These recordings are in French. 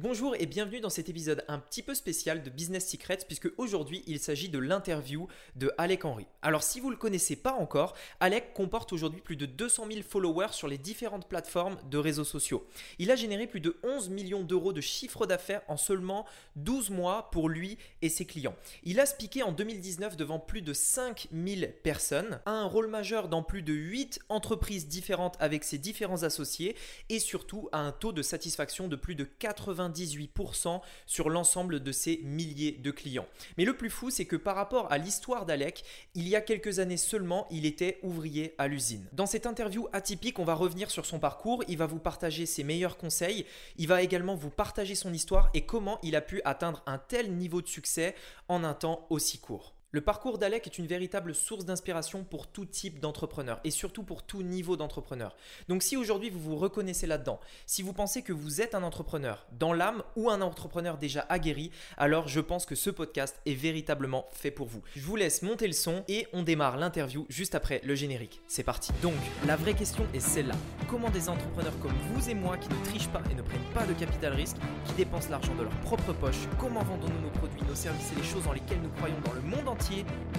Bonjour et bienvenue dans cet épisode un petit peu spécial de Business Secrets puisque aujourd'hui il s'agit de l'interview de Alec Henry. Alors si vous ne le connaissez pas encore, Alec comporte aujourd'hui plus de 200 000 followers sur les différentes plateformes de réseaux sociaux. Il a généré plus de 11 millions d'euros de chiffre d'affaires en seulement 12 mois pour lui et ses clients. Il a spiqué en 2019 devant plus de 5000 personnes, a un rôle majeur dans plus de 8 entreprises différentes avec ses différents associés et surtout a un taux de satisfaction de plus de 80 98% sur l'ensemble de ses milliers de clients. Mais le plus fou, c'est que par rapport à l'histoire d'Alec, il y a quelques années seulement, il était ouvrier à l'usine. Dans cette interview atypique, on va revenir sur son parcours, il va vous partager ses meilleurs conseils, il va également vous partager son histoire et comment il a pu atteindre un tel niveau de succès en un temps aussi court. Le parcours d'Alec est une véritable source d'inspiration pour tout type d'entrepreneur et surtout pour tout niveau d'entrepreneur. Donc si aujourd'hui vous vous reconnaissez là-dedans, si vous pensez que vous êtes un entrepreneur dans l'âme ou un entrepreneur déjà aguerri, alors je pense que ce podcast est véritablement fait pour vous. Je vous laisse monter le son et on démarre l'interview juste après le générique. C'est parti. Donc la vraie question est celle-là. Comment des entrepreneurs comme vous et moi qui ne trichent pas et ne prennent pas de capital risque, qui dépensent l'argent de leur propre poche, comment vendons-nous nos produits, nos services et les choses dans lesquelles nous croyons dans le monde entier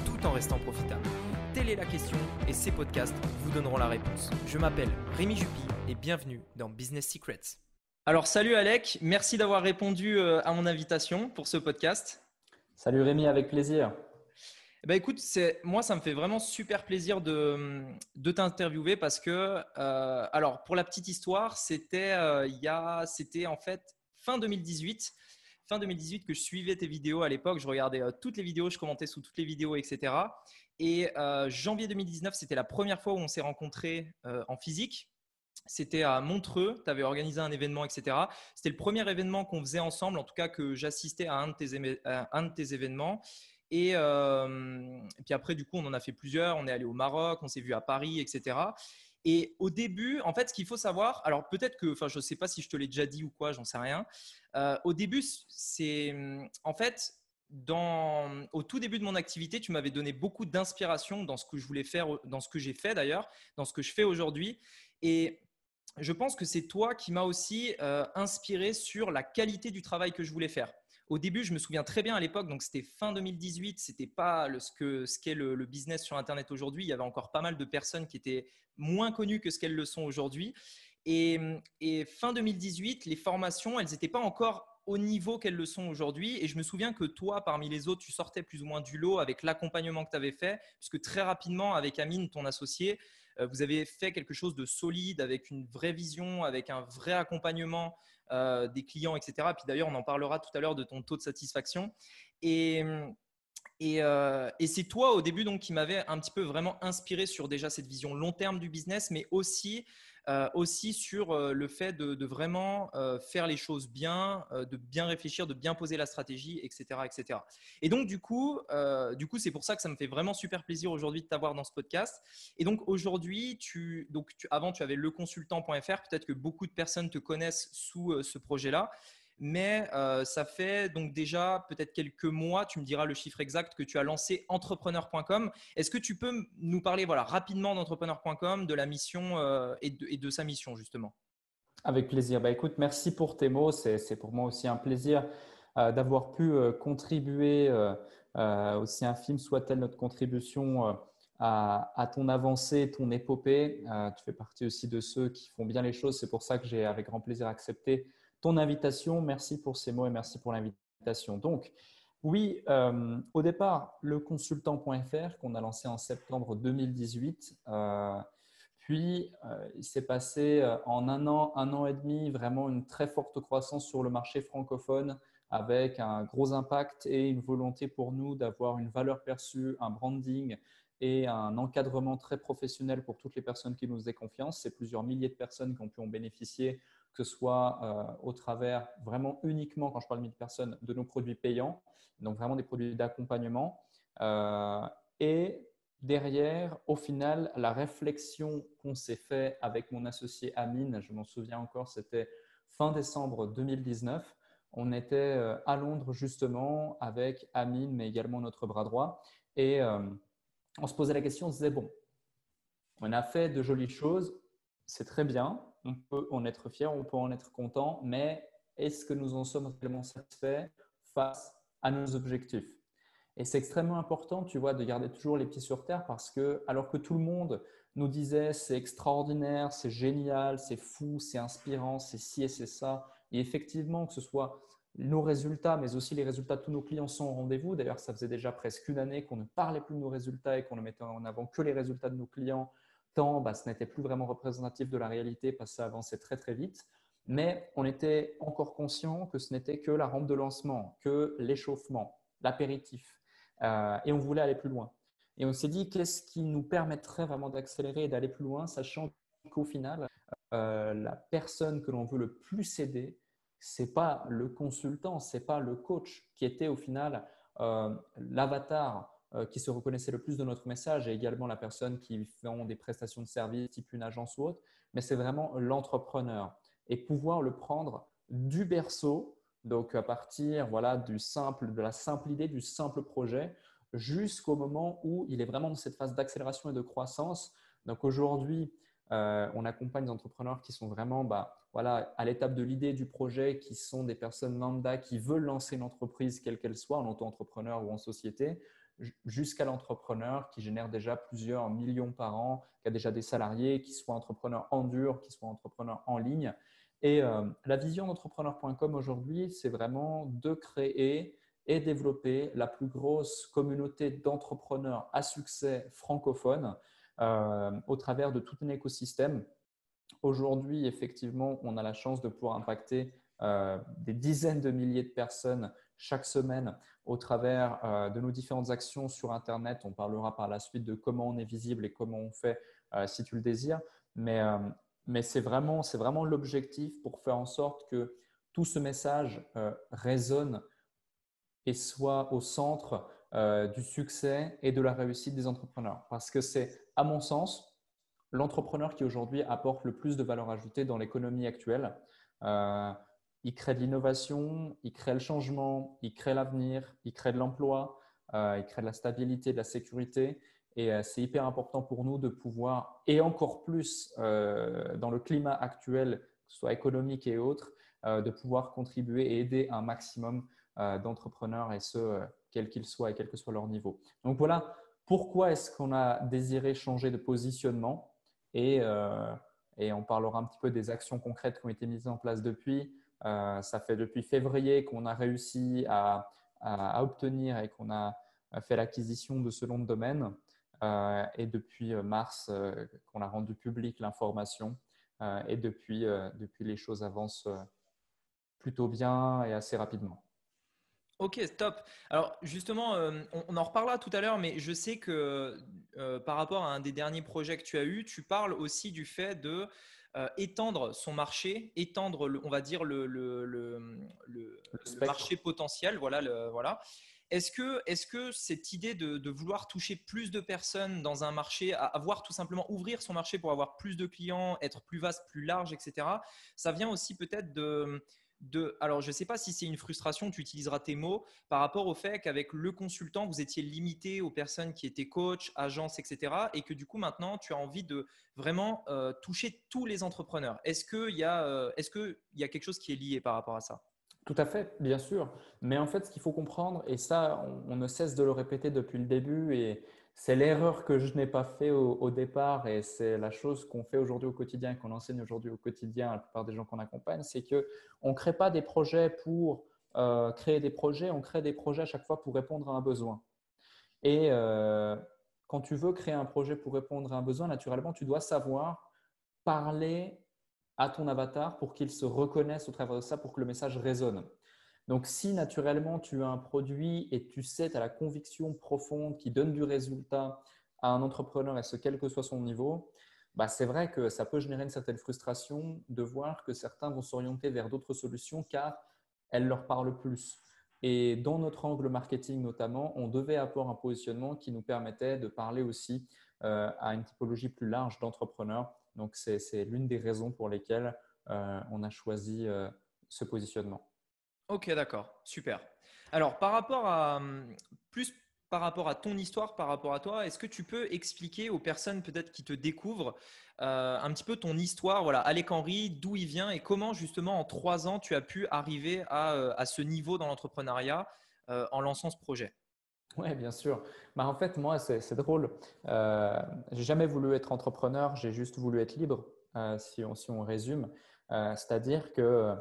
tout en restant profitable Telle est la question et ces podcasts vous donneront la réponse. Je m'appelle Rémi Jupy et bienvenue dans Business Secrets. Alors salut Alec, merci d'avoir répondu euh, à mon invitation pour ce podcast. Salut Rémi, avec plaisir. Eh ben écoute, moi ça me fait vraiment super plaisir de, de t'interviewer parce que, euh, alors pour la petite histoire, c'était euh, c'était en fait fin 2018 fin 2018 que je suivais tes vidéos à l'époque. Je regardais euh, toutes les vidéos, je commentais sous toutes les vidéos, etc. Et euh, janvier 2019, c'était la première fois où on s'est rencontrés euh, en physique. C'était à Montreux, tu avais organisé un événement, etc. C'était le premier événement qu'on faisait ensemble, en tout cas que j'assistais à, un de tes événements. Et, et, puis après, du coup, on en a fait plusieurs. On est allé au Maroc, on s'est vu à Paris, etc. Et au début, en fait, ce qu'il faut savoir, alors peut-être que, enfin, je ne sais pas si je te l'ai déjà dit ou quoi, j'en sais rien. Euh, au début, c'est en fait, dans, au tout début de mon activité, tu m'avais donné beaucoup d'inspiration dans ce que je voulais faire, dans ce que j'ai fait d'ailleurs, dans ce que je fais aujourd'hui. Et je pense que c'est toi qui m'as aussi euh, inspiré sur la qualité du travail que je voulais faire. Au début, je me souviens très bien à l'époque, donc c'était fin 2018, c'était pas ce qu'est ce le, le, business sur Internet aujourd'hui. Il y avait encore pas mal de personnes qui étaient moins connues que ce qu'elles le sont aujourd'hui. Et, et, fin 2018, les formations, elles n'étaient pas encore au niveau qu'elles le sont aujourd'hui. Et je me souviens que toi, parmi les autres, tu sortais plus ou moins du lot avec l'accompagnement que tu avais fait, puisque très rapidement, avec Amine, ton associé, euh, vous avez fait quelque chose de solide, avec une vraie vision, avec un vrai accompagnement euh, des clients, etc. Puis d'ailleurs, on en parlera tout à l'heure de ton taux de satisfaction. Et, euh, et, c'est toi au début donc qui m'avait un petit peu vraiment inspiré sur déjà cette vision long terme du business, mais aussi euh, aussi sur euh, le fait de, vraiment euh, faire les choses bien, de bien réfléchir, de bien poser la stratégie, etc., etc. Et donc du coup, du c'est pour ça que ça me fait vraiment super plaisir aujourd'hui de t'avoir dans ce podcast. Et donc aujourd'hui, tu, avant tu avais leconsultant.fr. Peut-être que beaucoup de personnes te connaissent sous ce projet-là mais euh, ça fait donc déjà peut-être quelques mois, tu me diras le chiffre exact, que tu as lancé entrepreneur.com. Est-ce que tu peux nous parler voilà, rapidement d'entrepreneur.com, de la mission euh, et, de, sa mission justement? Avec plaisir. Bah, écoute, merci pour tes mots. C'est pour moi aussi un plaisir euh, d'avoir pu contribuer, aussi infime soit-elle notre contribution. À, à, ton avancée, ton épopée. tu fais partie aussi de ceux qui font bien les choses. C'est pour ça que j'ai avec grand plaisir accepté ton invitation. Merci pour ces mots et merci pour l'invitation. Donc, oui, euh, au départ, le consultant.fr qu'on a lancé en septembre 2018. Euh, puis, euh, il s'est passé en un an, un an et demi, vraiment une très forte croissance sur le marché francophone avec un gros impact et une volonté pour nous d'avoir une valeur perçue, un branding et un encadrement très professionnel pour toutes les personnes qui nous faisaient confiance. C'est plusieurs milliers de personnes qui ont pu en bénéficier que ce soit euh, au travers vraiment uniquement, quand je parle de 1000 personnes, de nos produits payants, donc vraiment des produits d'accompagnement. Euh, et derrière, au final, la réflexion qu'on s'est fait avec mon associé Amine, je m'en souviens encore, c'était fin décembre 2019. On était euh, à Londres justement avec Amine, mais également notre bras droit. Et on se posait la question, on se disait, bon, on a fait de jolies choses, c'est très bien, on peut en être fier, on peut en être content, mais est-ce que nous en sommes réellement satisfaits face à nos objectifs? Et c'est extrêmement important, tu vois, de garder toujours les pieds sur terre parce que, alors que tout le monde nous disait c'est extraordinaire, c'est génial, c'est fou, c'est inspirant, c'est ci et c'est ça, et effectivement, que ce soit nos résultats, mais aussi les résultats de tous nos clients sont au rendez-vous. D'ailleurs, ça faisait déjà presque une année qu'on ne parlait plus de nos résultats et qu'on ne mettait en avant que les résultats de nos clients, tant bah, ce n'était plus vraiment représentatif de la réalité parce que ça avançait très très vite. Mais on était encore conscient que ce n'était que la rampe de lancement, que l'échauffement, l'apéritif. Euh, et on voulait aller plus loin. Et on s'est dit, qu'est-ce qui nous permettrait vraiment d'accélérer et d'aller plus loin, sachant qu'au final, euh, la personne que l'on veut le plus aider, c'est pas le consultant, c'est pas le coach qui était au final euh, l'avatar qui se reconnaissait le plus de notre message et également la personne qui fait des prestations de service type une agence ou autre, mais c'est vraiment l'entrepreneur. Et pouvoir le prendre du berceau, donc à partir voilà de la simple idée, du simple projet, jusqu'au moment où il est vraiment dans cette phase d'accélération et de croissance. Donc aujourd'hui, euh, on accompagne des entrepreneurs qui sont vraiment bah, voilà, à l'étape de l'idée du projet, qui sont des personnes lambda qui veulent lancer une entreprise, quelle qu'elle soit, en auto-entrepreneur ou en société, jusqu'à l'entrepreneur qui génère déjà plusieurs millions par an, qui a déjà des salariés, qui soit entrepreneur en dur, qui soit entrepreneur en ligne. Et euh, la vision d'entrepreneur.com aujourd'hui, c'est vraiment de créer et développer la plus grosse communauté d'entrepreneurs à succès francophones euh, au travers de tout un écosystème. Aujourd'hui, effectivement, on a la chance de pouvoir impacter euh, des dizaines de milliers de personnes chaque semaine au travers euh, de nos différentes actions sur Internet. On parlera par la suite de comment on est visible et comment on fait si tu le désires. Mais, mais c'est vraiment, vraiment l'objectif pour faire en sorte que tout ce message résonne et soit au centre euh, du succès et de la réussite des entrepreneurs. Parce que c'est, à mon sens, l'entrepreneur qui aujourd'hui apporte le plus de valeur ajoutée dans l'économie actuelle. Euh, il crée de l'innovation, il crée le changement, il crée l'avenir, il crée de l'emploi, euh, il crée de la stabilité, de la sécurité. Et c'est hyper important pour nous de pouvoir, et encore plus dans le climat actuel, que ce soit économique et autres, de pouvoir contribuer et aider un maximum d'entrepreneurs et ce, quels qu'ils soient et quel que soit leur niveau. Donc voilà pourquoi est-ce qu'on a désiré changer de positionnement et, euh, et, on parlera un petit peu des actions concrètes qui ont été mises en place depuis. Euh, ça fait depuis février qu'on a réussi à, obtenir et qu'on a fait l'acquisition de ce nom de domaine euh, et depuis mars qu'on a rendu public l'information et depuis, depuis les choses avancent plutôt bien et assez rapidement. Ok, top. Alors justement, euh, on, en reparlera tout à l'heure, mais je sais que euh, par rapport à un des derniers projets que tu as eu, tu parles aussi du fait de euh, étendre son marché, étendre, on va dire, le, marché potentiel. Voilà. voilà. Est-ce que, est que, cette idée de, vouloir toucher plus de personnes dans un marché, avoir tout simplement ouvrir son marché pour avoir plus de clients, être plus vaste, plus large, etc., ça vient aussi peut-être de alors je ne sais pas si c'est une frustration, tu utiliseras tes mots, par rapport au fait qu'avec le consultant, vous étiez limité aux personnes qui étaient coach, agences, etc. Et que du coup, maintenant, tu as envie de vraiment euh, toucher tous les entrepreneurs. Est-ce qu'il y, euh, y, a quelque chose qui est lié par rapport à ça? Tout à fait, bien sûr. Mais en fait, ce qu'il faut comprendre, et ça, on, ne cesse de le répéter depuis le début, et c'est l'erreur que je n'ai pas fait au, départ et c'est la chose qu'on fait aujourd'hui au quotidien, qu'on enseigne aujourd'hui au quotidien à la plupart des gens qu'on accompagne, c'est qu'on ne crée pas des projets pour euh, créer des projets, on crée des projets à chaque fois pour répondre à un besoin. Et euh, quand tu veux créer un projet pour répondre à un besoin, naturellement, tu dois savoir parler à ton avatar pour qu'il se reconnaisse au travers de ça, pour que le message résonne. Donc, si naturellement tu as un produit et tu sais, tu as la conviction profonde qui donne du résultat à un entrepreneur, et ce quel que soit son niveau, bah, c'est vrai que ça peut générer une certaine frustration de voir que certains vont s'orienter vers d'autres solutions car elles leur parlent plus. Et dans notre angle marketing notamment, on devait avoir un positionnement qui nous permettait de parler aussi euh, à une typologie plus large d'entrepreneurs. Donc, c'est l'une des raisons pour lesquelles euh, on a choisi euh, ce positionnement. Ok, d'accord, super. Alors, par rapport à hum, plus par rapport à ton histoire, par rapport à toi, est-ce que tu peux expliquer aux personnes peut-être qui te découvrent euh, un petit peu ton histoire, voilà, Alec Henry, d'où il vient et comment justement en trois ans tu as pu arriver à, euh, ce niveau dans l'entrepreneuriat euh, en lançant ce projet? Oui, bien sûr. Bah, en fait, moi, c'est drôle. Euh, j'ai jamais voulu être entrepreneur, j'ai juste voulu être libre, si, on, si, on, résume. C'est-à-dire que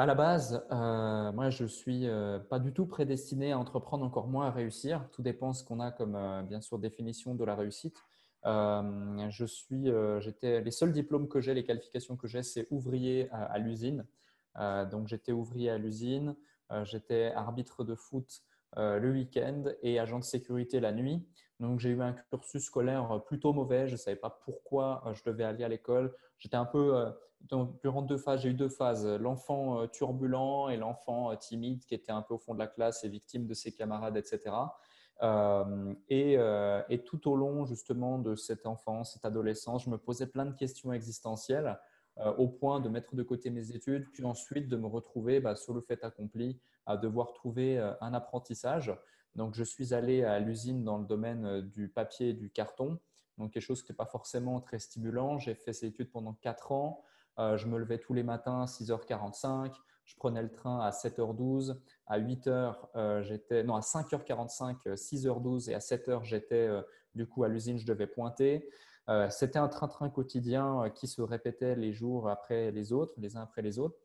à la base, euh, moi, je suis euh, pas du tout prédestiné à entreprendre, encore moins à réussir. Tout dépend ce qu'on a comme, euh, bien sûr, définition de la réussite. je suis, j'étais, les seuls diplômes que j'ai, les qualifications que j'ai, c'est ouvrier à, l'usine. donc, j'étais ouvrier à l'usine. j'étais arbitre de foot le week-end et agent de sécurité la nuit. Donc, j'ai eu un cursus scolaire plutôt mauvais. Je ne savais pas pourquoi je devais aller à l'école. J'étais un peu durant deux phases, j'ai eu deux phases. L'enfant euh, turbulent et l'enfant euh, timide qui était un peu au fond de la classe et victime de ses camarades, etc. Euh, et, tout au long justement de cette enfance, cette adolescence, je me posais plein de questions existentielles au point de mettre de côté mes études, puis ensuite de me retrouver bah, sur le fait accompli à devoir trouver un apprentissage. Donc je suis allé à l'usine dans le domaine du papier et du carton, donc quelque chose qui n'était pas forcément très stimulant. J'ai fait ces études pendant quatre ans. Euh, je me levais tous les matins à 6h45. Je prenais le train à 7h12. À 8h, euh, j'étais, non, à 5h45, 6h12 euh, et à 7h, j'étais du coup à l'usine, je devais pointer. C'était un train-train quotidien qui se répétait les jours après les autres, les uns après les autres.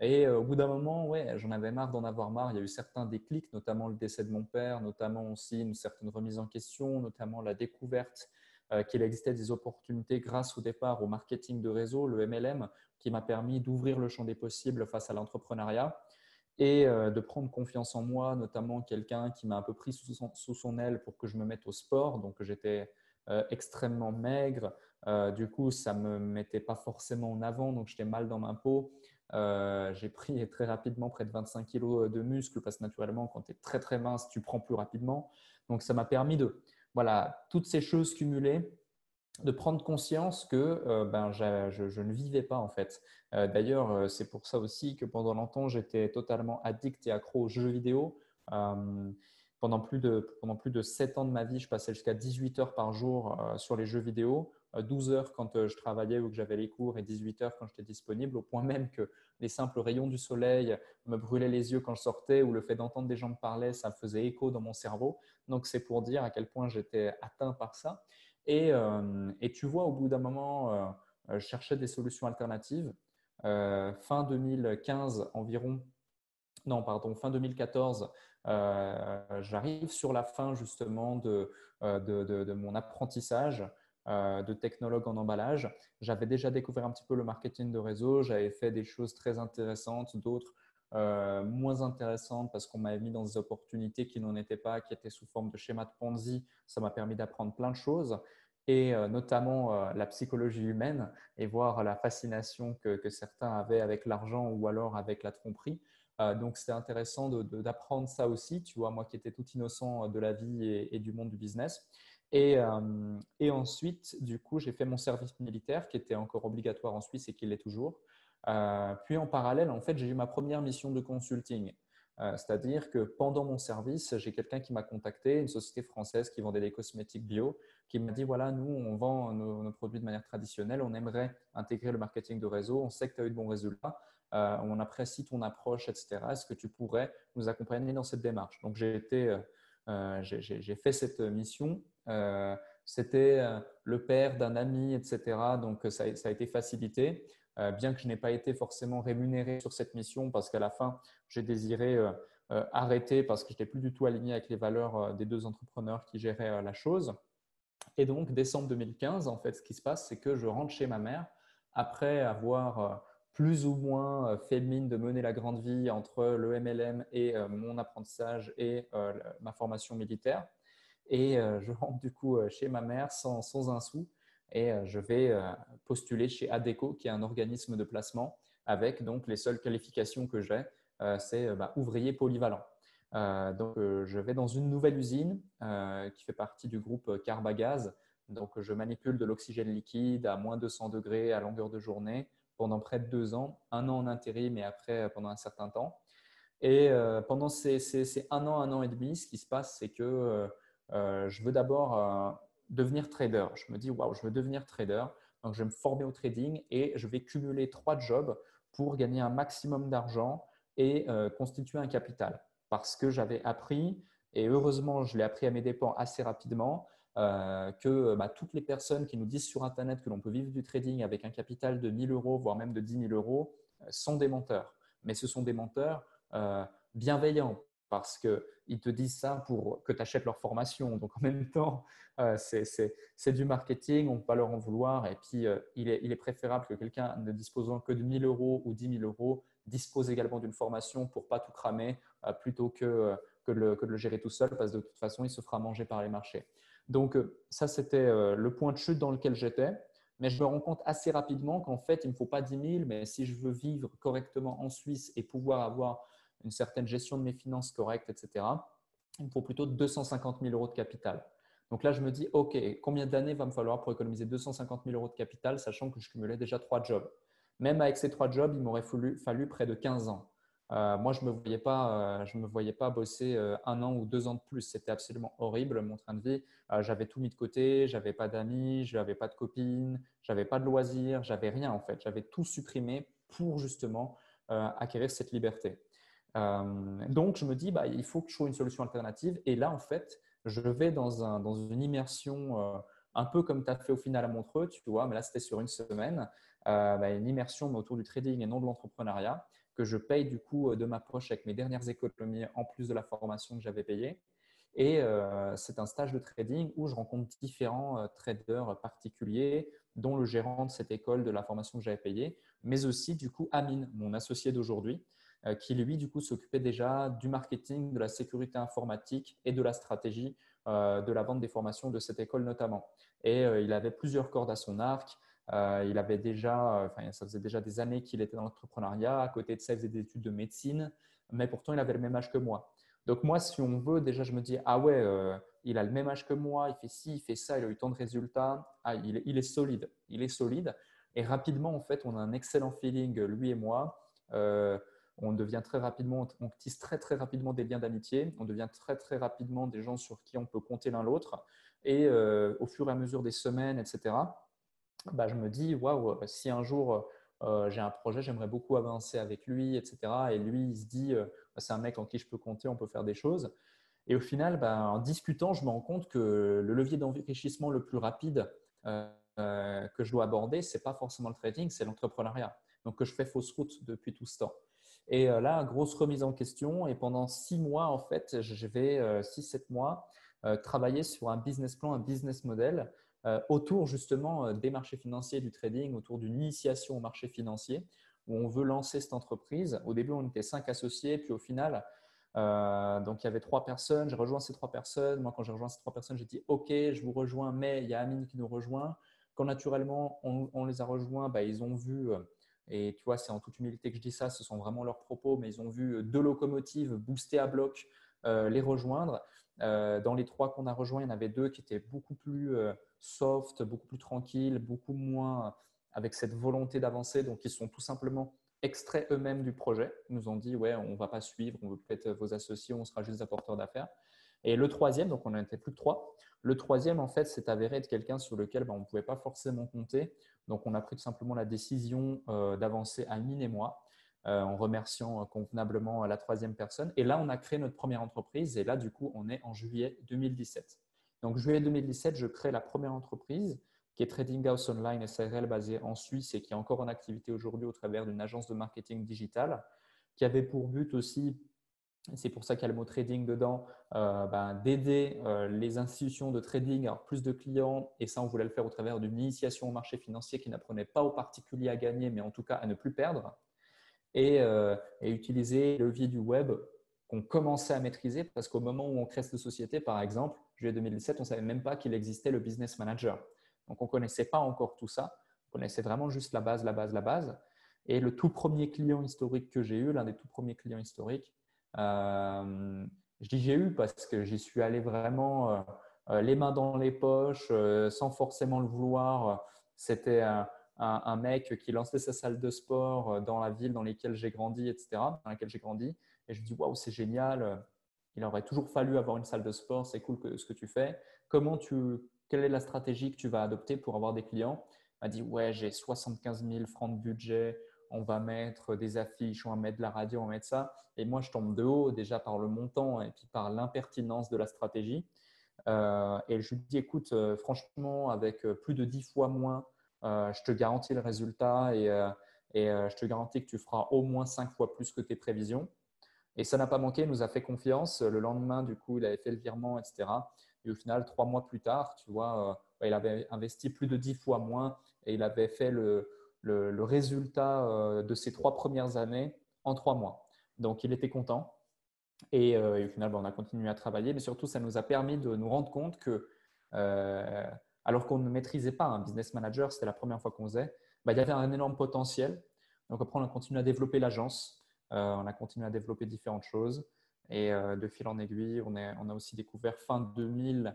Et au bout d'un moment, ouais, j'en avais marre d'en avoir marre. Il y a eu certains déclics, notamment le décès de mon père, notamment aussi une certaine remise en question, notamment la découverte qu'il existait des opportunités grâce au départ au marketing de réseau, le MLM, qui m'a permis d'ouvrir le champ des possibles face à l'entrepreneuriat et euh, de prendre confiance en moi, notamment quelqu'un qui m'a un peu pris sous son, aile pour que je me mette au sport. Donc j'étais euh, extrêmement maigre, du coup ça me mettait pas forcément en avant, donc j'étais mal dans ma peau. j'ai pris très rapidement près de 25 kg de muscle parce que naturellement quand tu es très très mince, tu prends plus rapidement. Donc ça m'a permis de, voilà, toutes ces choses cumulées, de prendre conscience que euh, ben, je, ne vivais pas en fait. Euh, d'ailleurs, euh, c'est pour ça aussi que pendant longtemps, j'étais totalement addict et accro aux jeux vidéo. pendant, plus de, pendant plus de 7 ans de ma vie, je passais jusqu'à 18 heures par jour sur les jeux vidéo. 12 heures quand je travaillais ou que j'avais les cours et 18 heures quand j'étais disponible, au point même que les simples rayons du soleil me brûlaient les yeux quand je sortais ou le fait d'entendre des gens me parler, ça faisait écho dans mon cerveau. Donc c'est pour dire à quel point j'étais atteint par ça. Et, euh, tu vois, au bout d'un moment, euh, je cherchais des solutions alternatives. Euh, fin 2015 environ, non, pardon, fin 2014, j'arrive sur la fin justement de, de mon apprentissage. De technologue en emballage. J'avais déjà découvert un petit peu le marketing de réseau, j'avais fait des choses très intéressantes, d'autres euh, moins intéressantes parce qu'on m'avait mis dans des opportunités qui n'en étaient pas, qui étaient sous forme de schéma de Ponzi. Ça m'a permis d'apprendre plein de choses et euh, notamment la psychologie humaine et voir la fascination que, certains avaient avec l'argent ou alors avec la tromperie. donc, c'était intéressant d'apprendre ça aussi, tu vois, moi qui étais tout innocent de la vie et du monde du business. Euh, et, ensuite, du coup, j'ai fait mon service militaire qui était encore obligatoire en Suisse et qui l'est toujours. Euh, puis en parallèle, en fait, j'ai eu ma première mission de consulting. Euh, c'est-à-dire que pendant mon service, j'ai quelqu'un qui m'a contacté, une société française qui vendait des cosmétiques bio, qui m'a dit voilà, nous, on vend nos, produits de manière traditionnelle, on aimerait intégrer le marketing de réseau, on sait que tu as eu de bons résultats, on apprécie ton approche, etc. Est-ce que tu pourrais nous accompagner dans cette démarche? Donc, j'ai été euh, j'ai fait cette mission. Euh, c'était euh, le père d'un ami, etc. Donc, ça, a été facilité. Bien que je n'ai pas été forcément rémunéré sur cette mission parce qu'à la fin, j'ai désiré arrêter parce que je n'étais plus du tout aligné avec les valeurs des deux entrepreneurs qui géraient la chose. Et donc, décembre 2015, en fait, ce qui se passe, c'est que je rentre chez ma mère après avoir plus ou moins euh, fait mine de mener la grande vie entre le MLM et euh, mon apprentissage et euh, ma formation militaire. Et je rentre du coup chez ma mère sans, sans un sou et je vais postuler chez ADECO, qui est un organisme de placement avec donc les seules qualifications que j'ai, c'est bah, ouvrier polyvalent. donc, je vais dans une nouvelle usine qui fait partie du groupe Carbagaz. Donc, je manipule de l'oxygène liquide à moins 200 degrés à longueur de journée pendant près de deux ans, un an en intérim et après euh, pendant un certain temps. Et pendant ces, un an, un an et demi, ce qui se passe, c'est que je veux d'abord devenir trader. Je me dis, waouh, je veux devenir trader. Donc, je vais me former au trading et je vais cumuler trois jobs pour gagner un maximum d'argent et constituer un capital. Parce que j'avais appris, et heureusement, je l'ai appris à mes dépens assez rapidement, euh, que bah, toutes les personnes qui nous disent sur Internet que l'on peut vivre du trading avec un capital de 1000 euros, voire même de 10 000 euros, euh, sont des menteurs. Mais ce sont des menteurs euh, bienveillants parce qu'ils te disent ça pour que tu achètes leur formation. Donc en même temps, c'est du marketing, on ne peut pas leur en vouloir. Et puis, il, est, il, est, préférable que quelqu'un ne disposant que de 1000 euros ou 10 000 euros dispose également d'une formation pour pas tout cramer plutôt que, que, de le gérer tout seul parce que de toute façon, il se fera manger par les marchés. Donc, euh, ça, c'était euh, le point de chute dans lequel j'étais. Mais je me rends compte assez rapidement qu'en fait, il ne me faut pas 10 000, mais si je veux vivre correctement en Suisse et pouvoir avoir une certaine gestion de mes finances correcte, etc., il me faut plutôt 250 000 euros de capital. Donc là, je me dis, OK, combien d'années va me falloir pour économiser 250 000 euros de capital, sachant que je cumulais déjà trois jobs Même avec ces trois jobs, il m'aurait fallu, près de 15 ans. Euh, moi, je ne me, voyais pas, euh, je me voyais pas bosser euh, un an ou deux ans de plus. C'était absolument horrible, mon train de vie. j'avais tout mis de côté, j'avais pas d'amis, je n'avais pas de copines, j'avais pas de loisirs, j'avais rien en fait. J'avais tout supprimé pour justement acquérir cette liberté. Donc, je me dis, bah, il faut que je trouve une solution alternative. Et là, en fait, je vais dans, un, dans une immersion un peu comme tu as fait au final à Montreux, tu vois, mais là, c'était sur une semaine, bah, une immersion autour du trading et non de l'entrepreneuriat que je paye du coup euh, de ma poche avec mes dernières économies en plus de la formation que j'avais payée. Et euh, c'est un stage de trading où je rencontre différents euh, traders particuliers, dont le gérant de cette école de la formation que j'avais payée, mais aussi du coup Amine, mon associé d'aujourd'hui, qui lui du coup s'occupait déjà du marketing, de la sécurité informatique et de la stratégie de la vente des formations de cette école notamment. Et il avait plusieurs cordes à son arc. Euh, il avait déjà, enfin, ça faisait déjà des années qu'il était dans l'entrepreneuriat. À côté de ça, il faisait des études de médecine, mais pourtant, il avait le même âge que moi. Donc, moi, si on veut, déjà, je me dis, ah ouais, euh, il a le même âge que moi, il fait ci, il fait ça, il a eu tant de résultats. Ah, il, est solide. Il est solide. Et rapidement, en fait, on a un excellent feeling, lui et moi. Euh, on devient très rapidement, on tisse très très rapidement des liens d'amitié, on devient très très rapidement des gens sur qui on peut compter l'un l'autre. Et au fur et à mesure des semaines, etc., bah, je me dis, waouh, euh, si un jour euh, j'ai un projet, j'aimerais beaucoup avancer avec lui, etc. Et lui, il se dit, euh, bah, c'est un mec en qui je peux compter, on peut faire des choses. Et au final, bah, en discutant, je me rends compte que le levier d'enrichissement le plus rapide que je dois aborder, ce n'est pas forcément le trading, c'est l'entrepreneuriat. Donc, que je fais fausse route depuis tout ce temps. Et là, grosse remise en question. Et pendant six mois, en fait, je vais, six, sept mois, travailler sur un business plan, un business model euh, autour justement euh, des marchés financiers, du trading, autour d'une initiation au marché financier où on veut lancer cette entreprise. Au début, on était cinq associés, puis au final, euh, donc il y avait trois personnes. J'ai rejoint ces trois personnes. Moi, quand j'ai rejoint ces trois personnes, j'ai dit OK, je vous rejoins, mais il y a Amine qui nous rejoint. Quand naturellement on, les a rejoints, bah, ils ont vu, et tu vois, c'est en toute humilité que je dis ça, ce sont vraiment leurs propos, mais ils ont vu deux locomotives boostées à bloc les rejoindre. dans les trois qu'on a rejoints, il y en avait deux qui étaient beaucoup plus soft, beaucoup plus tranquille, beaucoup moins avec cette volonté d'avancer. Donc, ils sont tout simplement extraits eux-mêmes du projet. Ils nous ont dit, ouais, on ne va pas suivre, on veut peut-être vos associés, on sera juste apporteurs d'affaires. Et le troisième, donc on en était plus que trois. Le troisième, en fait, s'est avéré être quelqu'un sur lequel ben, on ne pouvait pas forcément compter. Donc, on a pris tout simplement la décision euh, d'avancer à Mine et moi, euh, en remerciant euh, convenablement la troisième personne. Et là, on a créé notre première entreprise. Et là, du coup, on est en juillet 2017. Donc, juillet 2017, je crée la première entreprise qui est Trading House Online SRL basée en Suisse et qui est encore en activité aujourd'hui au travers d'une agence de marketing digital qui avait pour but aussi, c'est pour ça qu'il y a le mot trading dedans, euh, ben, d'aider euh, les institutions de trading à avoir plus de clients et ça, on voulait le faire au travers d'une initiation au marché financier qui n'apprenait pas aux particuliers à gagner, mais en tout cas à ne plus perdre et, euh, et utiliser le levier du web qu'on commençait à maîtriser parce qu'au moment où on crée cette société, par exemple, juillet 2017, on ne savait même pas qu'il existait le business manager. Donc, on ne connaissait pas encore tout ça. On connaissait vraiment juste la base, la base, la base. Et le tout premier client historique que j'ai eu, l'un des tout premiers clients historiques, je dis j'ai eu parce que j'y suis allé vraiment euh, euh, les mains dans les poches, sans forcément le vouloir. C'était un, un, mec qui lançait sa salle de sport dans la ville dans laquelle j'ai grandi, etc., dans laquelle j'ai grandi. Et je me dis, waouh, c'est génial. Il aurait toujours fallu avoir une salle de sport. C'est cool ce que tu fais. Comment tu, quelle est la stratégie que tu vas adopter pour avoir des clients? Il m'a dit, ouais, j'ai 75 000 francs de budget. On va mettre des affiches, on va mettre de la radio, on va mettre ça. Et moi, je tombe de haut déjà par le montant et puis par l'impertinence de la stratégie. Euh, et je lui dis, écoute, euh, franchement, avec euh, plus de 10 fois moins, je te garantis le résultat et, et je te garantis que tu feras au moins 5 fois plus que tes prévisions. Et ça n'a pas manqué, il nous a fait confiance. Le lendemain, du coup, il avait fait le virement, etc. Et au final, trois mois plus tard, tu vois, il avait investi plus de 10 fois moins et il avait fait le, le, résultat de ses trois premières années en trois mois. Donc, il était content. Euh, et, au final, bah, on a continué à travailler, mais surtout, ça nous a permis de nous rendre compte que, euh, alors qu'on ne maîtrisait pas un business manager, c'était la première fois qu'on faisait, bah, il y avait un énorme potentiel. Donc après, on a continué à développer l'agence, euh, on a continué à développer différentes choses. Et de fil en aiguille, on, a aussi découvert fin, 2000,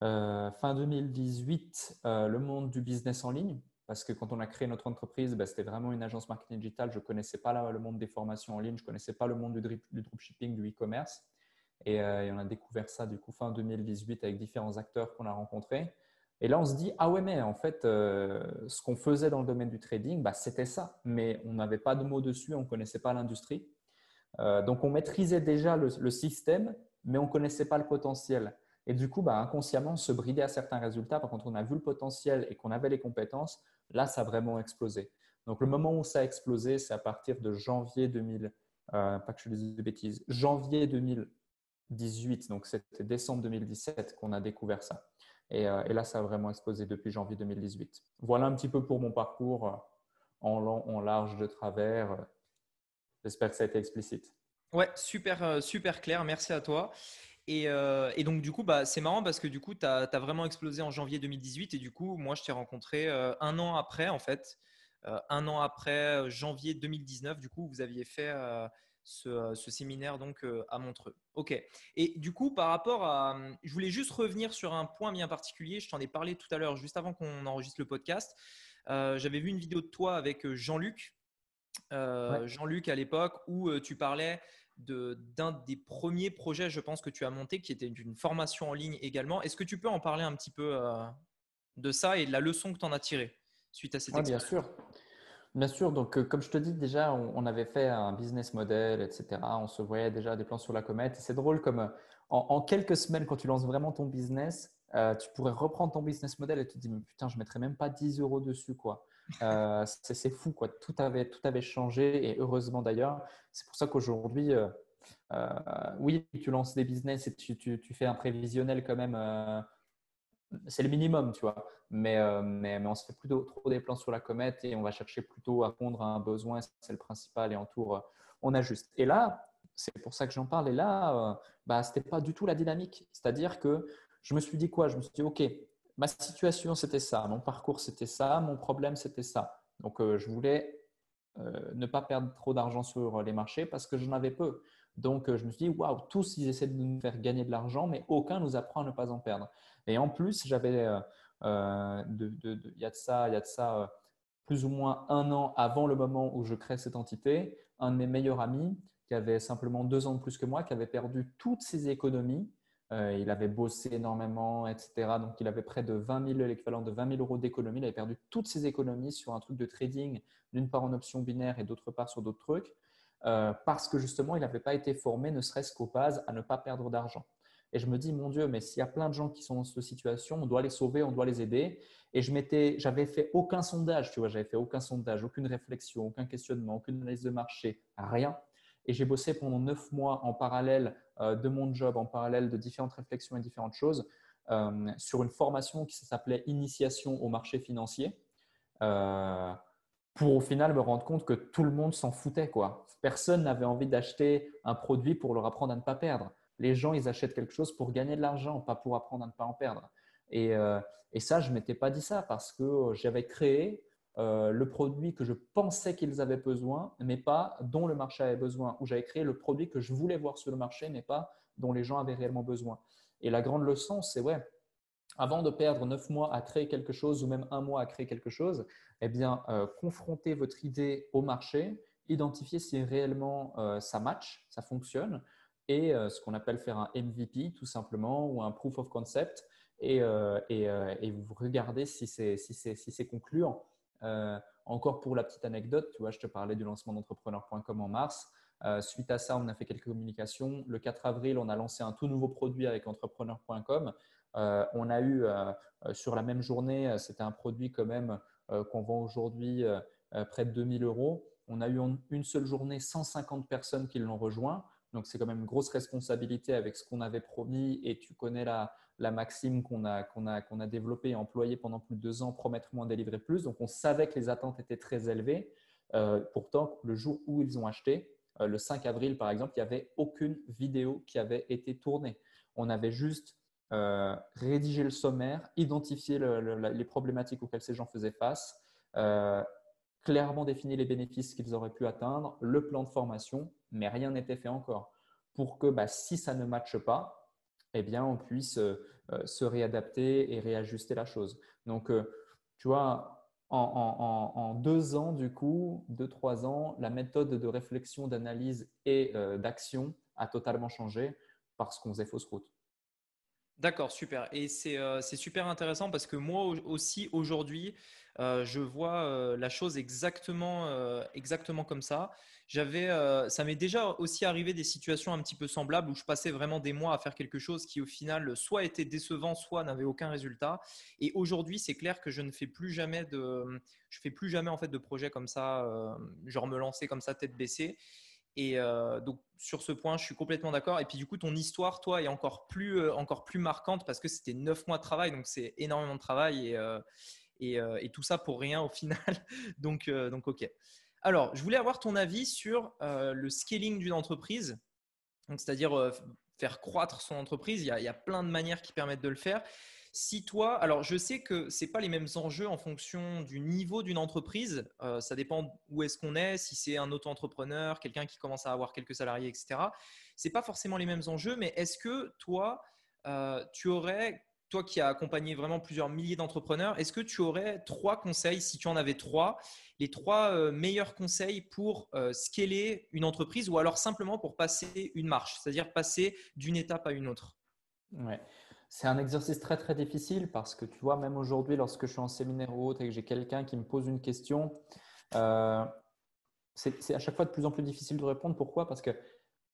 fin 2018 le monde du business en ligne parce que quand on a créé notre entreprise, ben, c'était vraiment une agence marketing digital. Je ne connaissais pas le monde des formations en ligne, je ne connaissais pas le monde du, dropshipping, du e-commerce. Euh, et, on a découvert ça du coup fin 2018 avec différents acteurs qu'on a rencontrés. Et là, on se dit, ah ouais, mais en fait, euh, ce qu'on faisait dans le domaine du trading, bah, c'était ça. Mais on n'avait pas de mots dessus, on ne connaissait pas l'industrie. Euh, donc, on maîtrisait déjà le, système, mais on ne connaissait pas le potentiel. Et du coup, bah, inconsciemment, on se bridait à certains résultats. Par contre, on a vu le potentiel et qu'on avait les compétences, là, ça a vraiment explosé. Donc, le moment où ça a explosé, c'est à partir de janvier 2000, euh, pas que je dise bêtises, janvier 2018, donc c'était décembre 2017 qu'on a découvert ça. Et, euh, et, là, ça a vraiment explosé depuis janvier 2018. Voilà un petit peu pour mon parcours euh, en long, en large, de travers. J'espère que ça a été explicite. Ouais, super, super clair. Merci à toi. Euh, et, donc, du coup, bah, c'est marrant parce que du coup, tu as, vraiment explosé en janvier 2018. Et du coup, moi, je t'ai rencontré euh, un an après, en fait. Euh, un an après, janvier 2019, du coup, vous aviez fait ce, séminaire donc à Montreux. OK. Et du coup, par rapport à. Je voulais juste revenir sur un point bien particulier. Je t'en ai parlé tout à l'heure, juste avant qu'on enregistre le podcast. J'avais vu une vidéo de toi avec Jean-Luc. Jean-Luc à l'époque où tu parlais d'un des premiers projets, je pense, que tu as monté, qui était une formation en ligne également. Est-ce que tu peux en parler un petit peu euh, de ça et de la leçon que tu en as tirée suite à cette expérience Bien sûr. Bien sûr, donc euh, comme je te dis déjà, on, avait fait un business model, etc. On se voyait déjà des plans sur la comète. C'est drôle comme euh, en, quelques semaines, quand tu lances vraiment ton business, tu pourrais reprendre ton business model et te dire, mais putain, je ne mettrais même pas 10 euros dessus. quoi. Euh, c'est fou, quoi. Tout avait, tout avait changé et heureusement d'ailleurs. C'est pour ça qu'aujourd'hui, euh, euh, oui, tu lances des business et tu, tu, tu fais un prévisionnel quand même. c'est le minimum, tu vois. Mais, mais, mais, on se fait plutôt trop des plans sur la comète et on va chercher plutôt à répondre à un besoin. C'est le principal et en tour, on ajuste. Et là, c'est pour ça que j'en parle. Et là, bah, ce n'était pas du tout la dynamique. C'est-à-dire que je me suis dit quoi? Je me suis dit, OK, ma situation, c'était ça, mon parcours, c'était ça, mon problème, c'était ça. Donc, euh, je voulais euh, ne pas perdre trop d'argent sur les marchés parce que j'en avais peu. Donc, euh, je me suis dit, waouh, tous, ils essaient de nous faire gagner de l'argent, mais aucun nous apprend à ne pas en perdre. Et en plus, j'avais, y a de ça, il y a de ça plus ou moins un an avant le moment où je crée cette entité, un de mes meilleurs amis qui avait simplement deux ans de plus que moi, qui avait perdu toutes ses économies euh, il avait bossé énormément, etc. Donc, il avait près de 20 000, l'équivalent de 20 000 euros d'économie. Il avait perdu toutes ses économies sur un truc de trading, d'une part en option binaire et d'autre part sur d'autres trucs, euh, parce que justement, il n'avait pas été formé, ne serait-ce qu'aux bases, à ne pas perdre d'argent. Et je me dis, mon Dieu, mais s'il y a plein de gens qui sont dans cette situation, on doit les sauver, on doit les aider. Et je m'étais, j'avais fait aucun sondage, tu vois, j'avais fait aucun sondage, aucune réflexion, aucun questionnement, aucune analyse de marché, rien. Et j'ai bossé pendant neuf mois en parallèle de mon job, en parallèle de différentes réflexions et différentes choses, euh, sur une formation qui s'appelait Initiation au marché financier, euh, pour au final me rendre compte que tout le monde s'en foutait. Quoi. Personne n'avait envie d'acheter un produit pour leur apprendre à ne pas perdre. Les gens, ils achètent quelque chose pour gagner de l'argent, pas pour apprendre à ne pas en perdre. Et, et ça, je ne m'étais pas dit ça parce que j'avais créé euh, le produit que je pensais qu'ils avaient besoin, mais pas dont le marché avait besoin, ou j'avais créé le produit que je voulais voir sur le marché, mais pas dont les gens avaient réellement besoin. Et la grande leçon, c'est ouais, avant de perdre neuf mois à créer quelque chose ou même un mois à créer quelque chose, eh bien, euh, confrontez votre idée au marché, identifiez si réellement euh, ça match, ça fonctionne, et ce qu'on appelle faire un MVP tout simplement ou un proof of concept, et, et, vous regardez si c'est si si concluant. Encore pour la petite anecdote, tu vois, je te parlais du lancement d'entrepreneur.com en mars. suite à ça, on a fait quelques communications. Le 4 avril, on a lancé un tout nouveau produit avec entrepreneur.com. Euh, on a eu euh, euh, sur la même journée, c'était un produit quand même qu'on vend aujourd'hui près de 2000 euros. On a eu en une seule journée 150 personnes qui l'ont rejoint. Donc, c'est quand même une grosse responsabilité avec ce qu'on avait promis. Et tu connais la, maxime qu'on a, a, a développée et employée pendant plus de deux ans, promettre moins, délivrer plus. Donc, on savait que les attentes étaient très élevées. pourtant, le jour où ils ont acheté, le 5 avril par exemple, il n'y avait aucune vidéo qui avait été tournée. On avait juste euh, rédiger le sommaire, identifier les problématiques auxquelles ces gens faisaient face, euh, clairement définir les bénéfices qu'ils auraient pu atteindre, le plan de formation, mais rien n'était fait encore. Pour que bah, si ça ne matche pas, eh bien, on puisse euh, se réadapter et réajuster la chose. Donc, tu vois, en, deux ans, du coup, deux, trois ans, la méthode de réflexion, d'analyse et d'action a totalement changé parce qu'on faisait fausse route. D'accord, super. Et euh, c'est super intéressant parce que moi aussi, aujourd'hui, euh, je vois euh, la chose exactement, exactement comme ça. J'avais, ça m'est déjà aussi arrivé des situations un petit peu semblables où je passais vraiment des mois à faire quelque chose qui, au final, soit était décevant, soit n'avait aucun résultat. Et aujourd'hui, c'est clair que je ne fais plus jamais de, je fais plus jamais en fait de projets comme ça, genre me lancer comme ça tête baissée. Et euh, donc sur ce point, je suis complètement d'accord. Et puis du coup, ton histoire, toi, est encore plus, euh, encore plus marquante parce que c'était neuf mois de travail, donc c'est énormément de travail et, euh, tout ça pour rien au final. donc, donc ok. Alors, je voulais avoir ton avis sur le scaling d'une entreprise, c'est-à-dire faire croître son entreprise. Il y, a, plein de manières qui permettent de le faire. Si toi, alors je sais que ce n'est pas les mêmes enjeux en fonction du niveau d'une entreprise, euh, ça dépend où est-ce qu'on est, si c'est un auto-entrepreneur, quelqu'un qui commence à avoir quelques salariés, etc. Ce n'est pas forcément les mêmes enjeux, mais est-ce que toi, euh, tu aurais, toi qui as accompagné vraiment plusieurs milliers d'entrepreneurs, est-ce que tu aurais trois conseils, si tu en avais trois, les trois euh, meilleurs conseils pour scaler une entreprise ou alors simplement pour passer une marche, c'est-à-dire passer d'une étape à une autre? Ouais. C'est un exercice très très difficile parce que tu vois, même aujourd'hui, lorsque je suis en séminaire ou autre et que j'ai quelqu'un qui me pose une question, euh, c'est à chaque fois de plus en plus difficile de répondre. Pourquoi? Parce que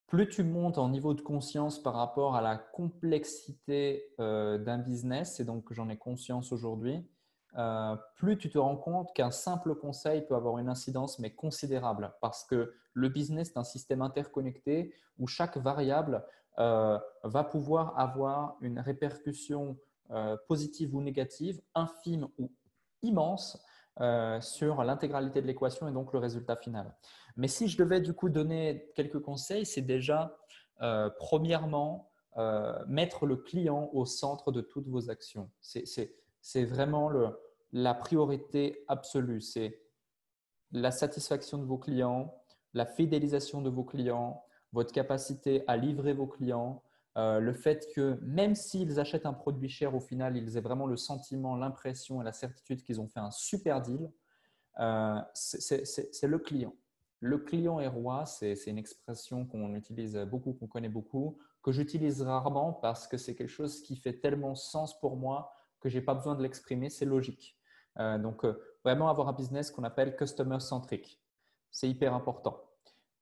plus tu montes en niveau de conscience par rapport à la complexité euh, d'un business, et donc j'en ai conscience aujourd'hui, euh, plus tu te rends compte qu'un simple conseil peut avoir une incidence mais considérable parce que le business est un système interconnecté où chaque variable va pouvoir avoir une répercussion euh, positive ou négative, infime ou immense, euh, sur l'intégralité de l'équation et donc le résultat final. Mais si je devais du coup donner quelques conseils, c'est déjà, premièrement, mettre le client au centre de toutes vos actions. C'est vraiment la priorité absolue. C'est la satisfaction de vos clients, la fidélisation de vos clients, votre capacité à livrer vos clients, euh, le fait que même s'ils achètent un produit cher, au final, ils aient vraiment le sentiment, l'impression et la certitude qu'ils ont fait un super deal, euh, c'est le client. Le client est roi, c'est une expression qu'on utilise beaucoup, qu'on connaît beaucoup, que j'utilise rarement parce que c'est quelque chose qui fait tellement sens pour moi que je n'ai pas besoin de l'exprimer, c'est logique. Euh, donc, vraiment avoir un business qu'on appelle customer centric, c'est hyper important.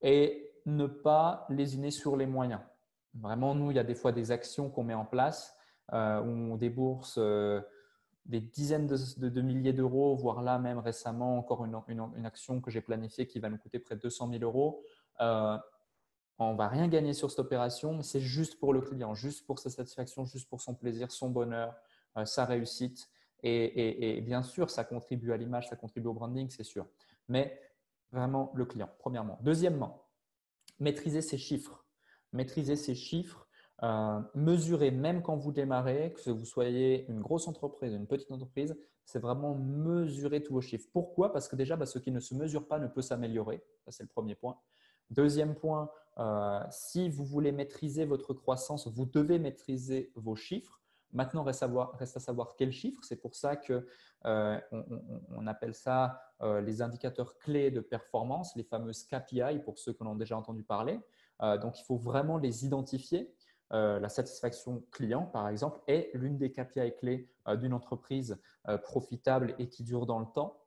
Et ne pas lésiner sur les moyens. Vraiment, nous, il y a des fois des actions qu'on met en place euh, où on débourse euh, des dizaines de, milliers d'euros, voire là même récemment encore une, action que j'ai planifiée qui va nous coûter près de 200 000 euros. Euh, on va rien gagner sur cette opération, mais c'est juste pour le client, juste pour sa satisfaction, juste pour son plaisir, son bonheur, euh, sa réussite. et, bien sûr, ça contribue à l'image, ça contribue au branding, c'est sûr. Mais vraiment le client, premièrement. Deuxièmement, maîtriser ces chiffres. Maîtriser ces chiffres, euh, mesurer même quand vous démarrez, que vous soyez une grosse entreprise, une petite entreprise, c'est vraiment mesurer tous vos chiffres. Pourquoi? Parce que déjà, bah, ce qui ne se mesure pas ne peut s'améliorer. C'est le premier point. Deuxième point, euh, si vous voulez maîtriser votre croissance, vous devez maîtriser vos chiffres. Maintenant, reste, reste à savoir quels chiffres. C'est pour ça que euh, on, appelle ça les indicateurs clés de performance, les fameuses KPI pour ceux qui en ont déjà entendu parler. donc, il faut vraiment les identifier. la satisfaction client, par exemple, est l'une des KPI clés d'une entreprise profitable et qui dure dans le temps.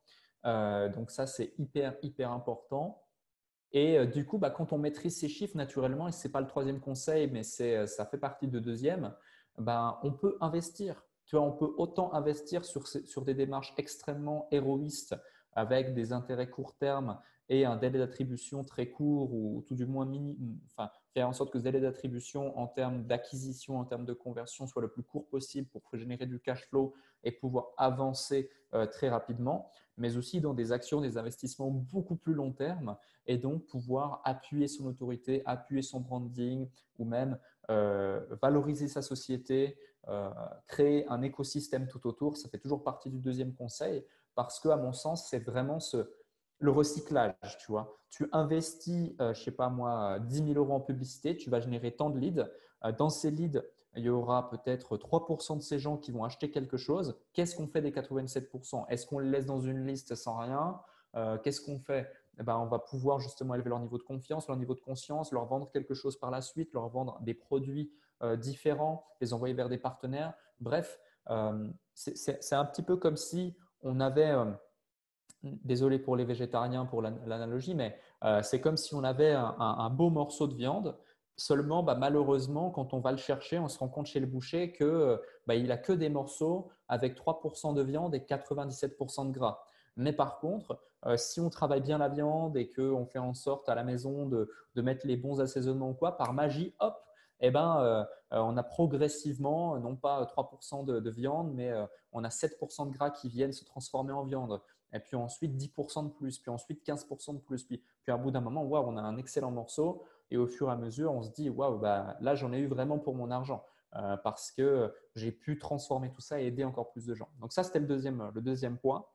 donc, ça, c'est hyper, hyper important. Et euh, du coup, bah, quand on maîtrise ces chiffres naturellement, et ce n'est pas le troisième conseil, mais euh, ça fait partie de deuxième, ben, on peut investir. Tu vois, on peut autant investir sur, sur des démarches extrêmement héroïstes avec des intérêts court terme et un délai d'attribution très court ou tout du moins faire en sorte que ce délai d'attribution en termes d'acquisition, en termes de conversion soit le plus court possible pour générer du cash flow et pouvoir avancer euh, très rapidement, mais aussi dans des actions, des investissements beaucoup plus long terme et donc pouvoir appuyer son autorité, appuyer son branding ou même euh, valoriser sa société, euh, créer un écosystème tout autour. Ça fait toujours partie du deuxième conseil parce que, à mon sens, c'est vraiment le recyclage. Tu vois, tu investis, je je sais pas moi, 10 000 euros en publicité, tu vas générer tant de leads. dans ces leads, il y aura peut-être 3% de ces gens qui vont acheter quelque chose. Qu'est-ce qu'on fait des 87% Est-ce qu'on les laisse dans une liste sans rien? Euh, Qu'est-ce qu'on fait? Eh ben, On va pouvoir justement élever leur niveau de confiance, leur niveau de conscience, leur vendre quelque chose par la suite, leur vendre des produits euh, différents, les envoyer vers des partenaires. Bref, euh, c'est un petit peu comme si on avait, désolé pour les végétariens pour l'analogie, mais c'est comme si on avait un beau morceau de viande Seulement, bah, malheureusement, quand on va le chercher, on se rend compte chez le boucher qu'il euh, bah, a que des morceaux avec 3% de viande et 97% de gras. Mais par contre, euh, si on travaille bien la viande et qu'on fait en sorte à la maison de, mettre les bons assaisonnements ou quoi, par magie, hop, eh ben, euh, on a progressivement, non pas 3% de, viande, mais on a 7% de gras qui viennent se transformer en viande. Et puis ensuite 10% de plus, puis ensuite 15% de plus. Puis, puis à bout d'un moment, on a un excellent morceau. Et au fur et à mesure, on se dit, waouh, bah, là, j'en ai eu vraiment pour mon argent euh, parce que j'ai pu transformer tout ça et aider encore plus de gens. Donc ça, c'était le deuxième, le deuxième point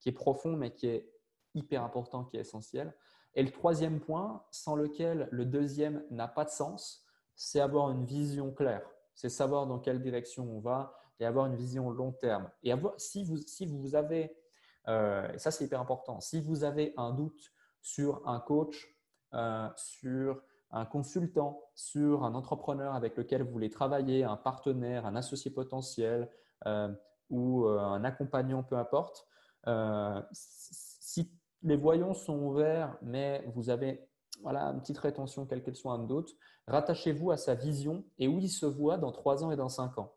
qui est profond, mais qui est hyper important, qui est essentiel. Et le troisième point, sans lequel le deuxième n'a pas de sens, c'est avoir une vision claire. C'est savoir dans quelle direction on va et avoir une vision long terme. Et avoir, si, vous, si vous avez, euh, et ça c'est hyper important, si vous avez un doute sur un coach, euh, sur un consultant, sur un entrepreneur avec lequel vous voulez travailler, un partenaire, un associé potentiel euh, ou un accompagnant, peu importe. Si les voyants sont ouverts, mais vous avez voilà, une petite rétention, quelle qu'elle soit, un doute, rattachez-vous à sa vision et où il se voit dans trois ans et dans cinq ans.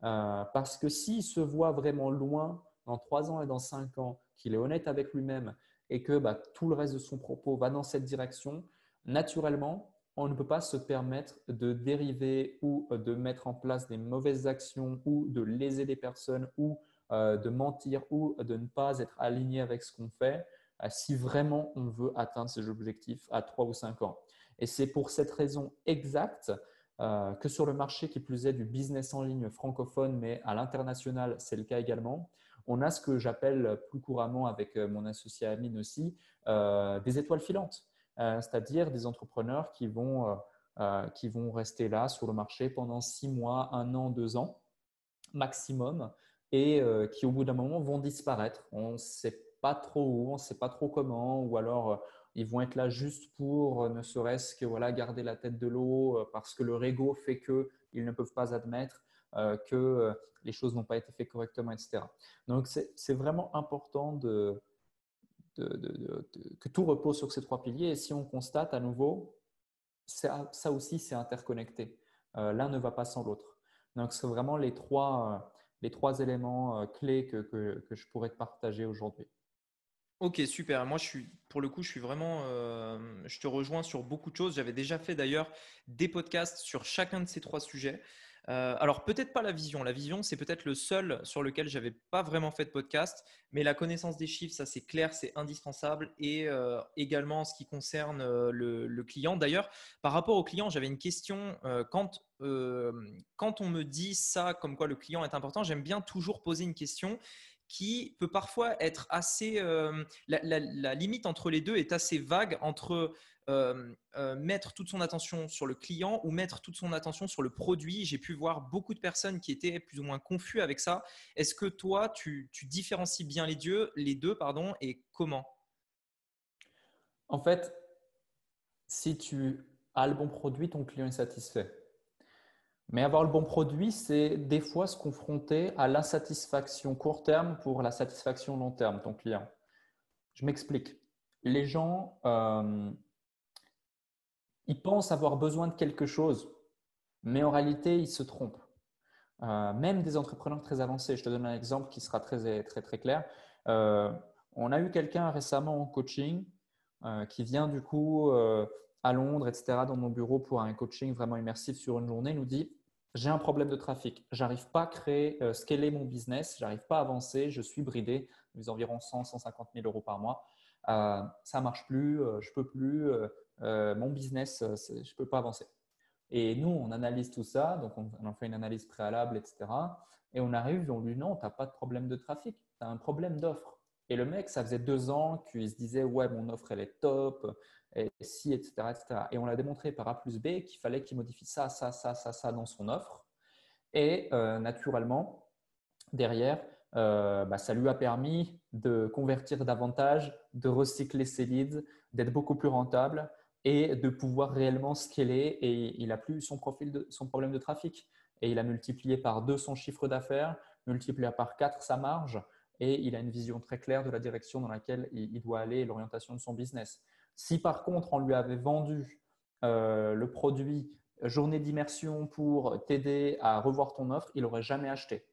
parce que s'il se voit vraiment loin dans trois ans et dans cinq ans, qu'il est honnête avec lui-même et que bah, tout le reste de son propos va dans cette direction, naturellement, on ne peut pas se permettre de dériver ou euh, de mettre en place des mauvaises actions ou de léser des personnes ou euh, de mentir ou de ne pas être aligné avec ce qu'on fait euh, si vraiment on veut atteindre ces objectifs à 3 ou 5 ans. Et c'est pour cette raison exacte que sur le marché qui plus est du business en ligne francophone, mais à l'international, c'est le cas également, on a ce que j'appelle plus couramment avec mon associé Amine aussi, des étoiles filantes. Euh, c'est-à-dire des entrepreneurs qui vont, euh, euh, qui vont rester là sur le marché pendant six mois, un an, deux ans maximum et qui au bout d'un moment vont disparaître. On ne sait pas trop où, on ne sait pas trop comment, ou alors ils vont être là juste pour ne serait-ce que voilà, garder la tête de l'eau parce que leur ego fait qu'ils ne peuvent pas admettre que les choses n'ont pas été faites correctement, etc. Donc c'est vraiment important de, que tout repose sur ces trois piliers. Et si on constate à nouveau, ça, aussi, c'est interconnecté. Euh, l'un ne va pas sans l'autre. Donc, c'est vraiment les trois, euh, les trois éléments euh, clés que, que, que, je pourrais te partager aujourd'hui. Ok, super. Moi, je suis, pour le coup, je suis vraiment, je te rejoins sur beaucoup de choses. J'avais déjà fait d'ailleurs des podcasts sur chacun de ces trois sujets. Euh, alors peut-être pas la vision. La vision, c'est peut-être le seul sur lequel j'avais pas vraiment fait de podcast, mais la connaissance des chiffres, ça c'est clair, c'est indispensable. Et euh, également en ce qui concerne euh, le, client. D'ailleurs, par rapport au client, j'avais une question. quand, quand on me dit ça, comme quoi le client est important, j'aime bien toujours poser une question qui peut parfois être assez... La, la, limite entre les deux est assez vague entre euh, euh, mettre toute son attention sur le client ou mettre toute son attention sur le produit. J'ai pu voir beaucoup de personnes qui étaient plus ou moins confus avec ça. Est-ce que toi, tu, différencies bien les deux, les deux pardon, et comment? En fait, si tu as le bon produit, ton client est satisfait. Mais avoir le bon produit, c'est des fois se confronter à l'insatisfaction court terme pour la satisfaction long terme, ton client. Je m'explique. Les gens, euh, ils pensent avoir besoin de quelque chose, mais en réalité, ils se trompent. Euh, même des entrepreneurs très avancés. Je te donne un exemple qui sera très, très, très clair. Euh, on a eu quelqu'un récemment en coaching qui vient du coup à Londres, etc., dans mon bureau pour un coaching vraiment immersif sur une journée, nous dit j'ai un problème de trafic. J'arrive pas à créer, euh, scaler mon business. J'arrive pas à avancer. Je suis bridé. Mes environ 100, 150 000 euros par mois. Euh, ça marche plus. Euh, je peux plus. Euh, mon business, je peux pas avancer. Et nous, on analyse tout ça. Donc, on, on fait une analyse préalable, etc. Et on arrive, on lui dit non, tu n'as pas de problème de trafic. Tu as un problème d'offre. Et le mec, ça faisait deux ans qu'il se disait ouais, mon offre, elle est top et si, etc., etc. Et on l'a démontré par A plus B qu'il fallait qu'il modifie ça, ça, ça, ça, ça dans son offre. Et euh, naturellement, derrière, euh, bah, ça lui a permis de convertir davantage, de recycler ses leads, d'être beaucoup plus rentable et de pouvoir réellement scaler. Et il a plus son, profil de, son problème de trafic. Et il a multiplié par deux son chiffre d'affaires, multiplié par quatre sa marge. Et il a une vision très claire de la direction dans laquelle il doit aller et l'orientation de son business. Si par contre, on lui avait vendu euh, le produit journée d'immersion pour t'aider à revoir ton offre, il n'aurait jamais acheté.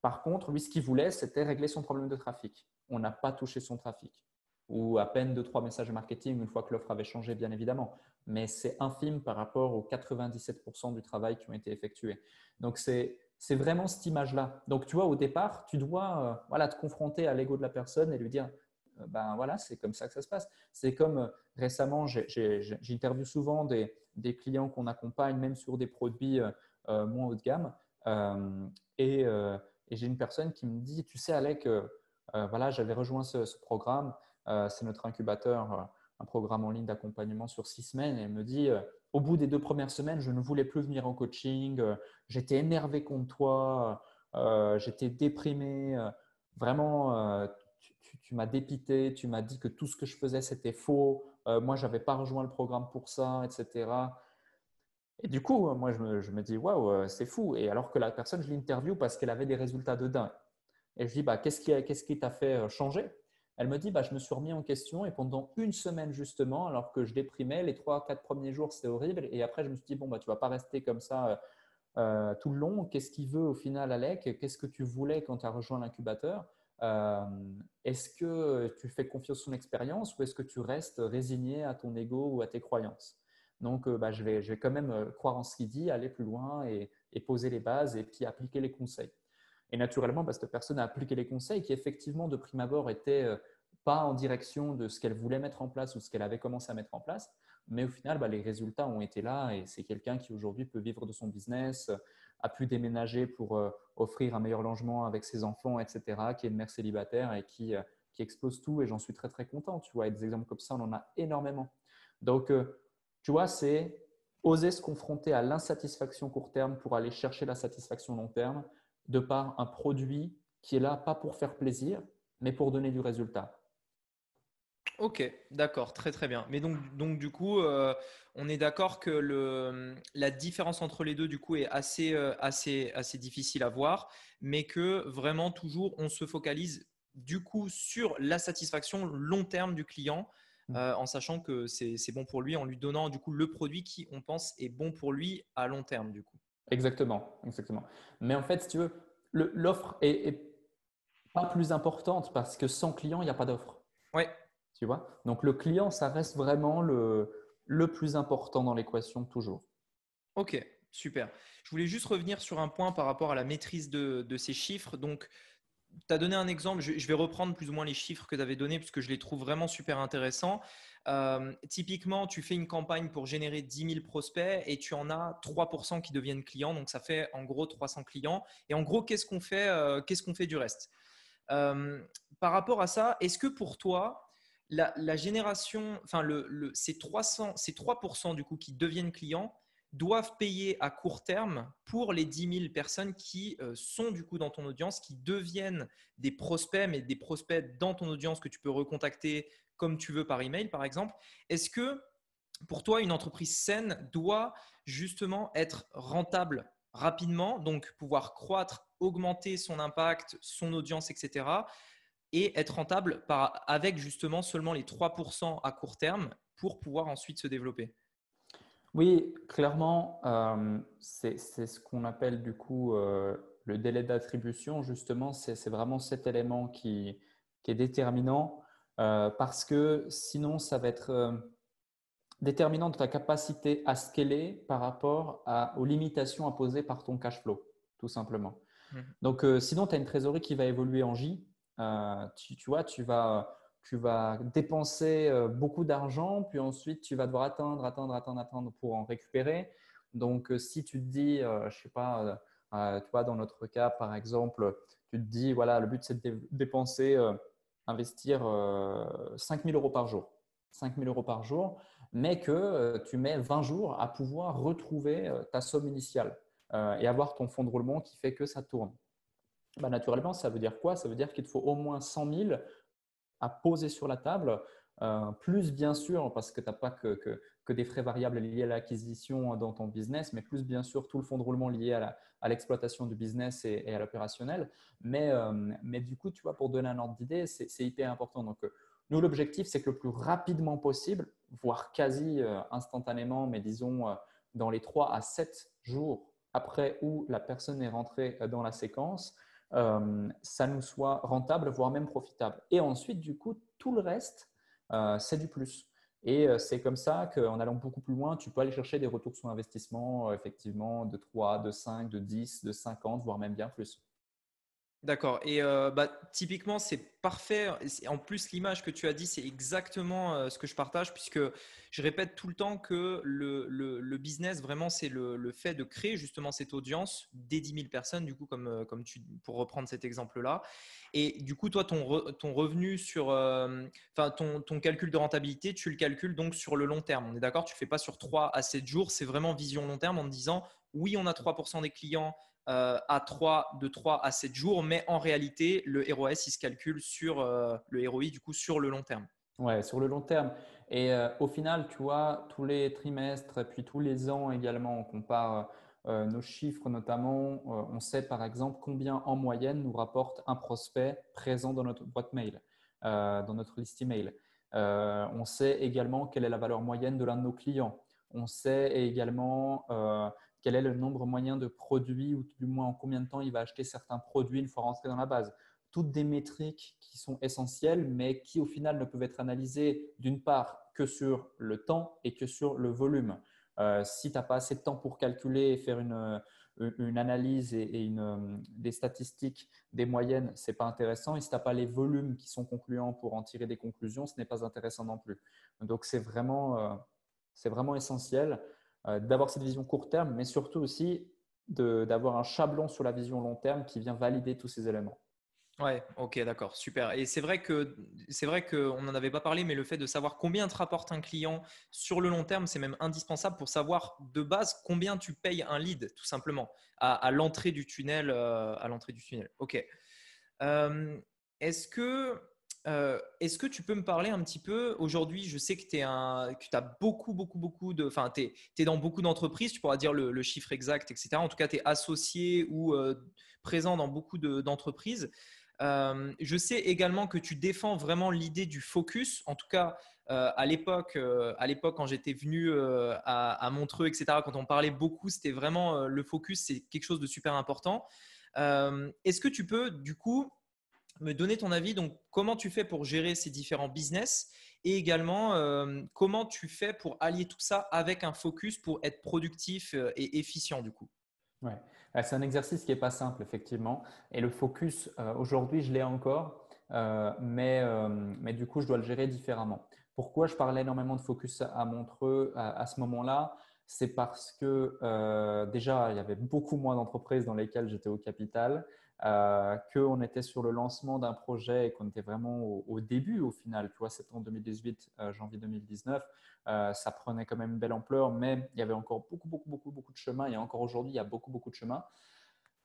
Par contre, lui, ce qu'il voulait, c'était régler son problème de trafic. On n'a pas touché son trafic. Ou à peine deux, trois messages de marketing une fois que l'offre avait changé, bien évidemment. Mais c'est infime par rapport aux 97% du travail qui ont été effectués. Donc, c'est vraiment cette image-là. Donc, tu vois, au départ, tu dois euh, voilà, te confronter à l'ego de la personne et lui dire ben voilà, c'est comme ça que ça se passe. C'est comme euh, récemment, j'interviewe souvent des, clients qu'on accompagne, même sur des produits euh, moins haut de gamme. et, et j'ai une personne qui me dit, tu sais Alec, voilà, j'avais rejoint ce, programme, c'est notre incubateur, un programme en ligne d'accompagnement sur six semaines. Et elle me dit, au bout des deux premières semaines, je ne voulais plus venir en coaching, j'étais énervé contre toi, j'étais déprimé, vraiment tu, m'as dépité, tu m'as dit que tout ce que je faisais, c'était faux. Euh, moi, je n'avais pas rejoint le programme pour ça, etc. Et du coup, moi, je me, dis, waouh, euh, c'est fou. Et alors que la personne, je l'interview parce qu'elle avait des résultats de dingue. Et je dis, bah, qu'est-ce qui, qui t'a fait euh, changer? Elle me dit, bah, je me suis remis en question et pendant une semaine, justement, alors que je déprimais, les trois, quatre premiers jours, c'était horrible. Et après, je me suis dit, bon, bah, tu ne vas pas rester comme ça tout le long. Qu'est-ce qu'il veut au final, Alec? Qu'est-ce que tu voulais quand tu as rejoint l'incubateur? Euh, est-ce que tu fais confiance à son expérience ou est-ce que tu restes résigné à ton ego ou à tes croyances? Donc, euh, bah, je, vais, je vais quand même euh, croire en ce qu'il dit, aller plus loin et, poser les bases et puis appliquer les conseils. Et naturellement, bah, cette personne a appliqué les conseils qui, effectivement, de prime abord, étaient pas en direction de ce qu'elle voulait mettre en place ou ce qu'elle avait commencé à mettre en place. Mais au final, bah, les résultats ont été là et c'est quelqu'un qui aujourd'hui peut vivre de son business, a pu déménager pour euh, offrir un meilleur logement avec ses enfants, etc., qui est une mère célibataire et qui, euh, qui explose tout. Et j'en suis très, très content. Tu vois, et des exemples comme ça, on en a énormément. Donc, euh, tu vois, c'est oser se confronter à l'insatisfaction court terme pour aller chercher la satisfaction long terme de par un produit qui est là pas pour faire plaisir, mais pour donner du résultat. Ok, d'accord, très très bien. Mais donc, donc du coup, euh, on est d'accord que le, la différence entre les deux, du coup, est assez, euh, assez, assez difficile à voir, mais que vraiment toujours, on se focalise du coup sur la satisfaction long terme du client, mmh. euh, en sachant que c'est bon pour lui, en lui donnant du coup le produit qui, on pense, est bon pour lui à long terme, du coup. Exactement, exactement. Mais en fait, si tu veux, l'offre est, est, pas plus importante parce que sans client, il n'y a pas d'offre. Oui, Donc le client, ça reste vraiment le, le plus important dans l'équation toujours. Ok, super. Je voulais juste revenir sur un point par rapport à la maîtrise de, de ces chiffres. Donc, tu as donné un exemple, je, vais reprendre plus ou moins les chiffres que tu avais donnés parce que je les trouve vraiment super intéressants. Euh, typiquement, tu fais une campagne pour générer 10 000 prospects et tu en as 3% qui deviennent clients. Donc, ça fait en gros 300 clients. Et en gros, qu'est-ce qu'on fait, euh, qu'est-ce fait du reste? Euh, Par rapport à ça, est-ce que pour toi, la, génération, enfin, le, ces, 300, ces 3% du coup qui deviennent clients doivent payer à court terme pour les 10 000 personnes qui euh, sont du coup dans ton audience, qui deviennent des prospects, mais des prospects dans ton audience que tu peux recontacter comme tu veux par email, par exemple. Est-ce que pour toi, une entreprise saine doit justement être rentable rapidement, donc pouvoir croître, augmenter son impact, son audience, etc. et être rentable par, avec justement seulement les 3% à court terme pour pouvoir ensuite se développer oui, clairement, euh, c'est ce qu'on appelle du coup euh, le délai d'attribution. Justement, c'est vraiment cet élément qui, est déterminant euh, parce que sinon, ça va être déterminant de ta capacité à scaler par rapport aux limitations imposées par ton cash flow, tout simplement. Mmh. Donc, sinon, tu as une trésorerie qui va évoluer en J. tu, vois, tu vas tu vas dépenser euh, beaucoup d'argent, puis ensuite tu vas devoir attendre, attendre, attendre, attendre pour en récupérer. Donc, euh, si tu te dis, euh, je sais pas, tu vois, dans notre cas, par exemple, tu te dis, voilà, le but c'est de dépenser, investir 5 000 euros par jour. 5 000 euros par jour, mais que tu mets 20 jours à pouvoir retrouver ta somme initiale et avoir ton fonds de roulement qui fait que ça tourne. Bah, naturellement, ça veut dire quoi? Ça veut dire qu'il te faut au moins 100 000 à poser sur la table, euh, plus bien sûr, parce que tu n'as pas que, des frais variables liés à l'acquisition dans ton business, mais plus bien sûr tout le fonds de roulement lié à l'exploitation du business et, à l'opérationnel. Mais, euh, mais du coup, tu vois, pour donner un ordre d'idée, c'est hyper important. Donc, euh, nous, l'objectif, c'est que le plus rapidement possible, voire quasi instantanément, mais disons dans les 3 à 7 jours après où la personne est rentrée dans la séquence, euh, ça nous soit rentable, voire même profitable. Et ensuite, du coup, tout le reste, euh, c'est du plus. Et euh, c'est comme ça qu'en allant beaucoup plus loin, tu peux aller chercher des retours sur investissement, effectivement, de 3, de 5, de 10, de 50, voire même bien plus. D'accord. Et euh, bah, typiquement, c'est parfait. En plus, l'image que tu as dit, c'est exactement euh, ce que je partage, puisque je répète tout le temps que le, business, vraiment, c'est le, fait de créer justement cette audience des 10 000 personnes, du coup, comme, euh, comme tu, pour reprendre cet exemple-là. Et du coup, toi, ton, ton revenu sur, enfin, ton, ton calcul de rentabilité, tu le calcules donc sur le long terme. On est d'accord? Tu ne fais pas sur 3 à 7 jours, c'est vraiment vision long terme en te disant, oui, on a 3% des clients à 3, de 3 à 7 jours, mais en réalité, le ROS, il se calcule sur euh, le ROI, du coup, sur le long terme. Ouais, sur le long terme. Et euh, au final, tu vois, tous les trimestres et puis tous les ans également, on compare nos chiffres notamment. on sait par exemple combien en moyenne nous rapporte un prospect présent dans notre boîte mail, dans notre liste email. on sait également quelle est la valeur moyenne de l'un de nos clients. On sait également quel est le nombre moyen de produits ou du moins en combien de temps il va acheter certains produits une fois rentré dans la base. Toutes des métriques qui sont essentielles, mais qui au final ne peuvent être analysées d'une part que sur le temps et que sur le volume. Euh, si tu n'as pas assez de temps pour calculer et faire une, une analyse et, une, des statistiques, des moyennes, ce n'est pas intéressant. Et si tu n'as pas les volumes qui sont concluants pour en tirer des conclusions, ce n'est pas intéressant non plus. Donc, c'est vraiment, euh, c'est vraiment essentiel. Euh, d'avoir cette vision court terme, mais surtout aussi d'avoir un chablon sur la vision long terme qui vient valider tous ces éléments. Ouais, ok, d'accord, super. Et c'est vrai que c'est vrai qu'on n'en avait pas parlé, mais le fait de savoir combien te rapporte un client sur le long terme, c'est même indispensable pour savoir de base combien tu payes un lead, tout simplement, à, l'entrée du tunnel. Euh, à l'entrée du tunnel. Ok. Euh, est-ce que euh, est-ce que tu peux me parler un petit peu Aujourd'hui, je sais que tu as beaucoup, beaucoup, beaucoup de. Enfin, tu es, dans beaucoup d'entreprises, tu pourras dire le, chiffre exact, etc. En tout cas, tu es associé ou euh, présent dans beaucoup d'entreprises. Euh, je sais également que tu défends vraiment l'idée du focus. En tout cas, à l'époque, à l'époque quand j'étais venu à, à, Montreux, etc. Quand on parlait beaucoup, c'était vraiment le focus, c'est quelque chose de super important. Est-ce que tu peux, du coup, me donner ton avis. Donc, comment tu fais pour gérer ces différents business et également euh, comment tu fais pour allier tout ça avec un focus pour être productif euh, et efficient du coup? Ouais, c'est un exercice qui n'est pas simple effectivement. Et le focus, euh, aujourd'hui, je l'ai encore, mais, mais du coup, je dois le gérer différemment. Pourquoi je parlais énormément de focus à Montreux à, ce moment-là? C'est parce que euh, déjà, il y avait beaucoup moins d'entreprises dans lesquelles j'étais au capital, euh, qu'on était sur le lancement d'un projet et qu'on était vraiment au, début au final. Tu vois, septembre 2018, euh, janvier 2019, ça prenait quand même une belle ampleur, mais il y avait encore beaucoup, beaucoup, beaucoup, beaucoup de chemin. Et encore aujourd'hui, il y a beaucoup, beaucoup de chemin.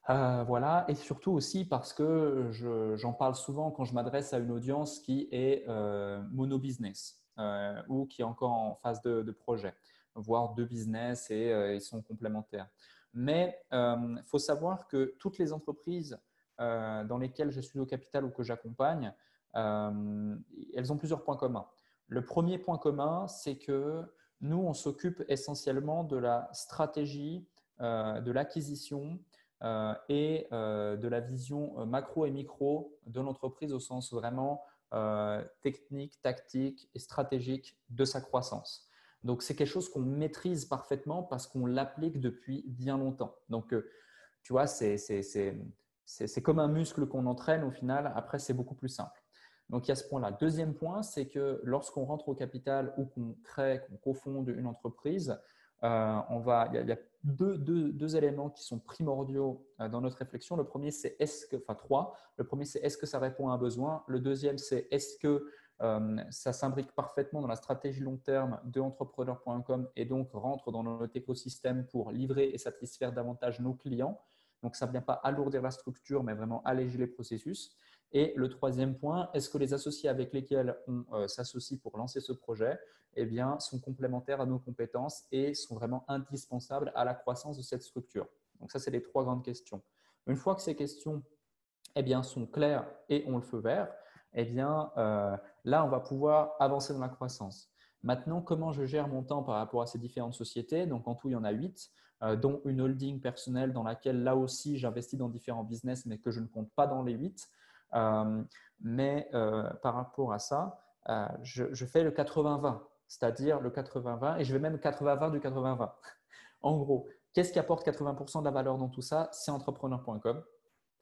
voilà, et surtout aussi parce que j'en parle souvent quand je m'adresse à une audience qui est mono-business ou qui est encore en phase de projet voire deux business et euh, ils sont complémentaires. Mais il euh, faut savoir que toutes les entreprises euh, dans lesquelles je suis au capital ou que j'accompagne, elles ont plusieurs points communs. Le premier point commun, c'est que nous, on s'occupe essentiellement de la stratégie, de l'acquisition et de la vision macro et micro de l'entreprise au sens vraiment technique, tactique et stratégique de sa croissance. Donc, c'est quelque chose qu'on maîtrise parfaitement parce qu'on l'applique depuis bien longtemps. Donc, euh, tu vois, c'est comme un muscle qu'on entraîne au final. Après, c'est beaucoup plus simple. Donc, il y a ce point-là. Deuxième point, c'est que lorsqu'on rentre au capital ou qu'on crée, qu'on cofonde une entreprise, euh, on va, il y a, deux, éléments qui sont primordiaux euh, dans notre réflexion. Le premier, c'est est-ce que, enfin trois. Le premier, c'est est-ce que ça répond à un besoin? Le deuxième, c'est est-ce que ça s'imbrique parfaitement dans la stratégie long terme de entrepreneur.com et donc rentre dans notre écosystème pour livrer et satisfaire davantage nos clients. Donc, ça ne vient pas alourdir la structure, mais vraiment alléger les processus. Et le troisième point, est-ce que les associés avec lesquels on euh, s'associe pour lancer ce projet eh bien, sont complémentaires à nos compétences et sont vraiment indispensables à la croissance de cette structure? Donc, ça, c'est les trois grandes questions. Une fois que ces questions eh bien, sont claires et ont le feu vert, eh bien, euh, là, on va pouvoir avancer dans la croissance. Maintenant, comment je gère mon temps par rapport à ces différentes sociétés? Donc, en tout, il y en a huit, euh, dont une holding personnelle dans laquelle, là aussi, j'investis dans différents business, mais que je ne compte pas dans les huit. Euh, mais par rapport à ça, je, fais le 80-20, c'est-à-dire le 80-20, et je vais même 80-20 du 80-20. en gros, qu'est-ce qui apporte 80% de la valeur dans tout ça? C'est entrepreneur.com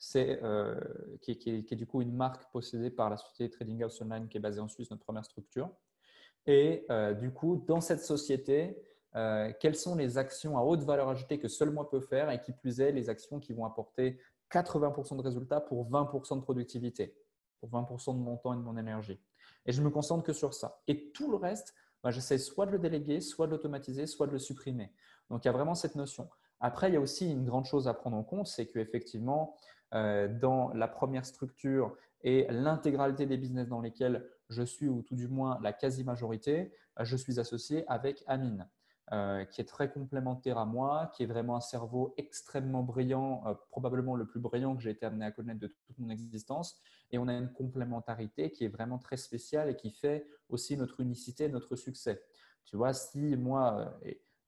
c'est euh, qui, est du coup une marque possédée par la société Trading House Online qui est basée en Suisse, notre première structure. Et euh, du coup, dans cette société, euh, quelles sont les actions à haute valeur ajoutée que seul moi peux faire et qui plus est les actions qui vont apporter 80% de résultats pour 20% de productivité, pour 20% de mon temps et de mon énergie. Et je me concentre que sur ça. Et tout le reste, bah, j'essaie soit de le déléguer, soit de l'automatiser, soit de le supprimer. Donc il y a vraiment cette notion. Après, il y a aussi une grande chose à prendre en compte, c'est qu'effectivement, dans la première structure et l'intégralité des business dans lesquels je suis, ou tout du moins la quasi-majorité, euh, je suis associé avec Amine. Euh, qui est très complémentaire à moi, qui est vraiment un cerveau extrêmement brillant, probablement le plus brillant que j'ai été amené à connaître de toute mon existence. Et on a une complémentarité qui est vraiment très spéciale et qui fait aussi notre unicité, notre succès. Tu vois, si moi,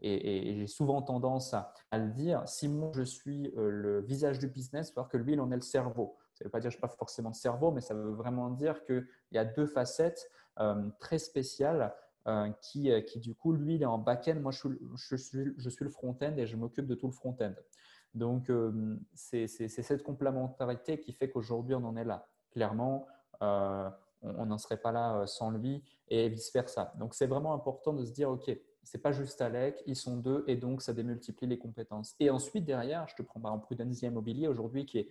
j'ai souvent tendance à, le dire, si moi je suis euh, le visage du business, voir que lui, il en est le cerveau. Ça ne veut pas dire que je n'ai pas forcément de cerveau, mais ça veut vraiment dire qu'il y a deux facettes euh, très spéciales euh, qui, qui, du coup, lui, il est en back-end, moi, je, je, suis, je suis le front-end et je m'occupe de tout le front-end. Donc, c'est cette complémentarité qui fait qu'aujourd'hui, on en est là. Clairement, on n'en serait pas là sans lui et vice-versa. Donc, c'est vraiment important de se dire, OK, c'est pas juste Alec, ils sont deux et donc ça démultiplie les compétences. Et ensuite, derrière, je te prends par exemple Immobilier aujourd'hui qui est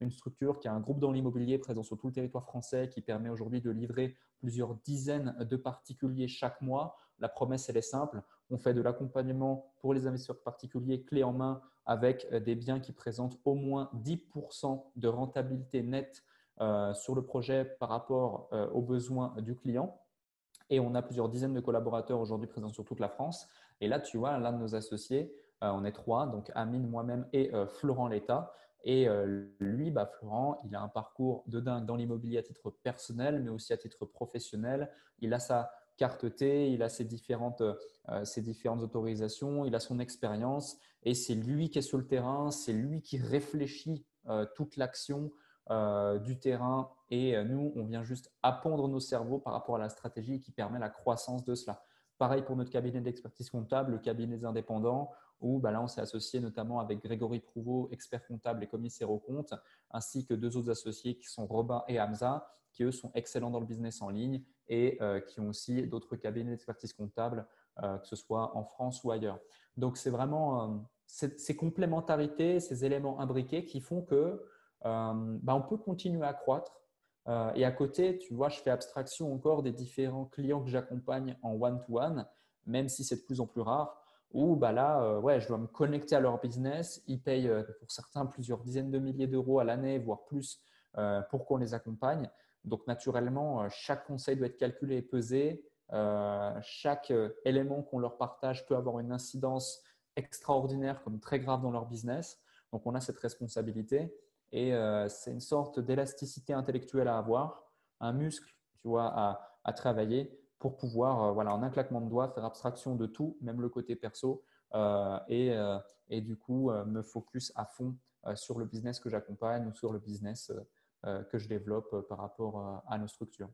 une structure qui a un groupe dans l'immobilier présent sur tout le territoire français qui permet aujourd'hui de livrer plusieurs dizaines de particuliers chaque mois. La promesse, elle est simple. On fait de l'accompagnement pour les investisseurs particuliers clé en main avec euh, des biens qui présentent au moins 10% de rentabilité nette euh, sur le projet par rapport euh, aux besoins du client. Et on a plusieurs dizaines de collaborateurs aujourd'hui présents sur toute la France. Et là, tu vois, l'un de nos associés, euh, on est trois, donc Amine, moi-même et euh, Florent Létat. Et euh, lui, bah, Florent, il a un parcours de dingue dans l'immobilier à titre personnel, mais aussi à titre professionnel. Il a sa carte T, il a ses différentes, ses différentes autorisations, il a son expérience. Et c'est lui qui est sur le terrain, c'est lui qui réfléchit toute l'action, euh, du terrain et euh, nous, on vient juste appondre nos cerveaux par rapport à la stratégie qui permet la croissance de cela. Pareil pour notre cabinet d'expertise comptable, le cabinet des indépendants, où bah là, on s'est associé notamment avec Grégory Prouveau, expert comptable et commissaire aux comptes, ainsi que deux autres associés qui sont Robin et Hamza, qui eux sont excellents dans le business en ligne et euh, qui ont aussi d'autres cabinets d'expertise comptable que ce soit en France ou ailleurs. Donc, c'est vraiment ces complémentarités, ces éléments imbriqués qui font que bah, on peut continuer à croître. et à côté, tu vois, je fais abstraction encore des différents clients que j'accompagne en one-to-one, même si c'est de plus en plus rare où bah là, ouais, je dois me connecter à leur business. Ils payent pour certains plusieurs dizaines de milliers d'euros à l'année, voire plus, pour qu'on les accompagne. Donc, naturellement, chaque conseil doit être calculé et pesé. chaque élément qu'on leur partage peut avoir une incidence extraordinaire comme très grave dans leur business. Donc, on a cette responsabilité et c'est une sorte d'élasticité intellectuelle à avoir, un muscle, tu vois, à, travailler pour pouvoir, voilà, en un claquement de doigts, faire abstraction de tout, même le côté perso, et, et, du coup, me focus à fond sur le business que j'accompagne ou sur le business que je développe par rapport à nos structures.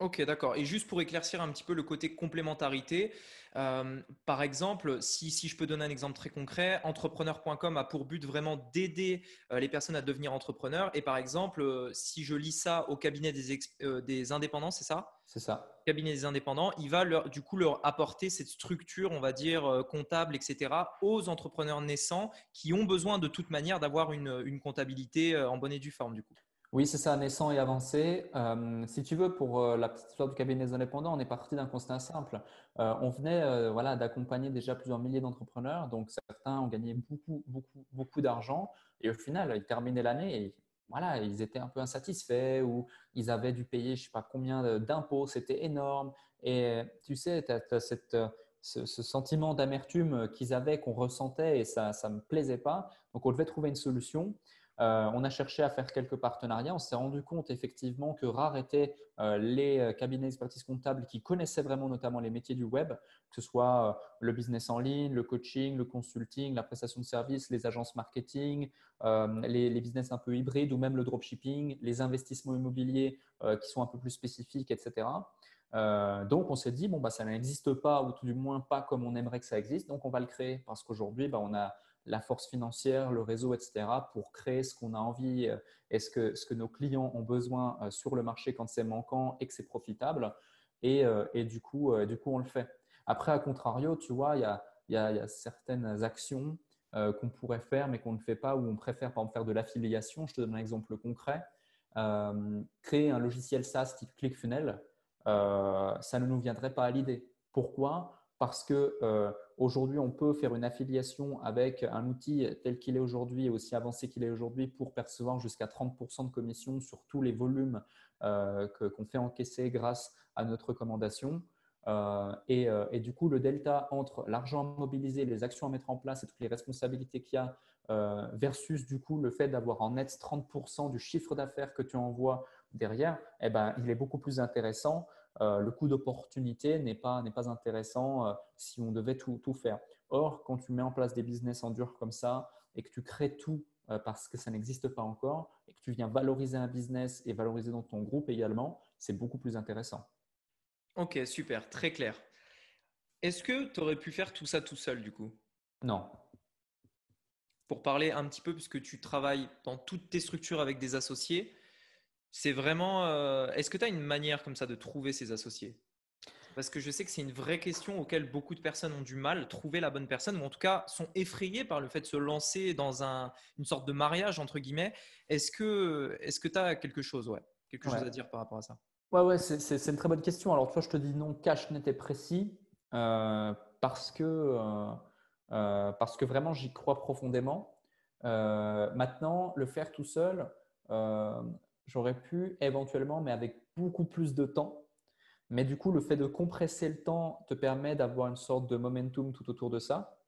Ok, d'accord. Et juste pour éclaircir un petit peu le côté complémentarité, euh, par exemple, si, je peux donner un exemple très concret, entrepreneur.com a pour but vraiment d'aider euh, les personnes à devenir entrepreneurs. Et par exemple, euh, si je lis ça au cabinet des, des indépendants, c'est ça? C'est ça. Cabinet des indépendants, il va leur, du coup leur apporter cette structure, on va dire, comptable, etc., aux entrepreneurs naissants qui ont besoin de toute manière d'avoir une, une comptabilité en bonne et due forme, du coup. Oui, c'est ça, naissant et avancé. Euh, si tu veux, pour euh, la petite histoire du cabinet des indépendants, on est parti d'un constat simple. Euh, on venait voilà, d'accompagner déjà plusieurs milliers d'entrepreneurs, donc certains ont gagné beaucoup, beaucoup, beaucoup d'argent. Et au final, ils terminaient l'année et voilà, ils étaient un peu insatisfaits ou ils avaient dû payer je ne sais pas combien d'impôts, c'était énorme. Et tu sais, tu as, ce, ce, sentiment d'amertume qu'ils avaient, qu'on ressentait et ça ne me plaisait pas. Donc, on devait trouver une solution. Euh, on a cherché à faire quelques partenariats. On s'est rendu compte effectivement que rares étaient euh, les euh, cabinets d'expertise comptable qui connaissaient vraiment notamment les métiers du web, que ce soit le business en ligne, le coaching, le consulting, la prestation de services, les agences marketing, les, business un peu hybrides ou même le dropshipping, les investissements immobiliers qui sont un peu plus spécifiques, etc. donc, on s'est dit, bon, bah, ça n'existe pas, ou tout du moins pas comme on aimerait que ça existe, donc on va le créer parce qu'aujourd'hui, bah, on a la force financière, le réseau, etc., pour créer ce qu'on a envie euh, et ce que, ce que nos clients ont besoin euh, sur le marché quand c'est manquant et que c'est profitable. Et, euh, du, coup, du coup, on le fait. Après, à contrario, tu vois, il y a, certaines actions qu'on pourrait faire mais qu'on ne fait pas ou on préfère par exemple faire de l'affiliation. Je te donne un exemple concret. créer un logiciel SaaS type ClickFunnels, ça ne nous viendrait pas à l'idée. Pourquoi? Parce que Aujourd'hui, on peut faire une affiliation avec un outil tel qu'il est aujourd'hui aussi avancé qu'il est aujourd'hui pour percevoir jusqu'à 30% de commission sur tous les volumes euh, qu'on fait encaisser grâce à notre recommandation. Euh, euh, et, du coup, le delta entre l'argent mobilisé, les actions à mettre en place et toutes les responsabilités qu'il y a versus du coup le fait d'avoir en net 30% du chiffre d'affaires que tu envoies derrière, eh ben, il est beaucoup plus intéressant euh, le coût d'opportunité n'est pas, pas intéressant euh, si on devait tout, tout, faire. Or, quand tu mets en place des business en dur comme ça et que tu crées tout euh, parce que ça n'existe pas encore et que tu viens valoriser un business et valoriser dans ton groupe également, c'est beaucoup plus intéressant. Ok, super, très clair. Est-ce que tu aurais pu faire tout ça tout seul du coup? Non. Pour parler un petit peu, puisque tu travailles dans toutes tes structures avec des associés, c'est vraiment. Euh, est-ce que tu as une manière comme ça de trouver ces associés? Parce que je sais que c'est une vraie question auquel beaucoup de personnes ont du mal, trouver la bonne personne, ou en tout cas sont effrayées par le fait de se lancer dans un, une sorte de mariage, entre guillemets. Est-ce que tu as quelque chose, ouais, quelque chose à dire par rapport à ça Ouais, ouais, c'est une très bonne question. Alors, toi, je te dis non, cash n'était précis euh, parce, que, euh, parce que vraiment, j'y crois profondément. maintenant, le faire tout seul, J'aurais pu éventuellement, mais avec beaucoup plus de temps. Mais du coup, le fait de compresser le temps te permet d'avoir une sorte de momentum tout autour de ça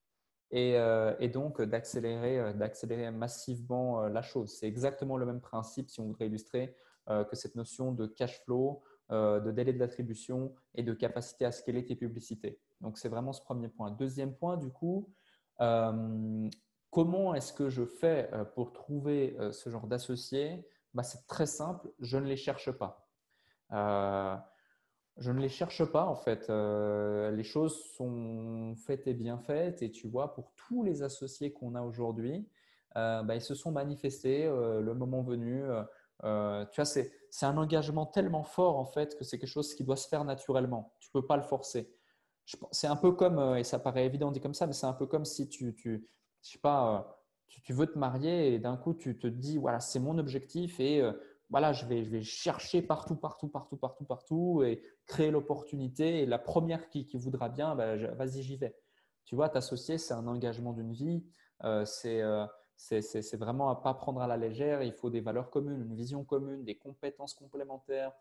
et, euh, donc d'accélérer, euh, d'accélérer massivement euh, la chose. C'est exactement le même principe, si on voudrait illustrer, que cette notion de cash flow, de délai d'attribution et de capacité à scaler tes publicités. Donc, c'est vraiment ce premier point. Deuxième point, du coup, comment est-ce que je fais pour trouver ce genre d'associé? Bah, c'est très simple, je ne les cherche pas. Euh, je ne les cherche pas en fait. Euh, les choses sont faites et bien faites et tu vois, pour tous les associés qu'on a aujourd'hui, euh, bah, ils se sont manifestés le moment venu. tu vois, c'est, un engagement tellement fort en fait que c'est quelque chose qui doit se faire naturellement. Tu ne peux pas le forcer. c'est un peu comme, et ça paraît évident dit comme ça, mais c'est un peu comme si tu, tu je sais pas, tu, veux te marier et d'un coup tu te dis voilà c'est mon objectif et voilà je vais, je vais chercher partout, partout, partout, partout, partout et créer l'opportunité et la première qui, qui voudra bien, bah, vas-y j'y vais. Tu vois, t'associer c'est un engagement d'une vie, c'est c'est vraiment à pas prendre à la légère. Il faut des valeurs communes, une vision commune, des compétences complémentaires.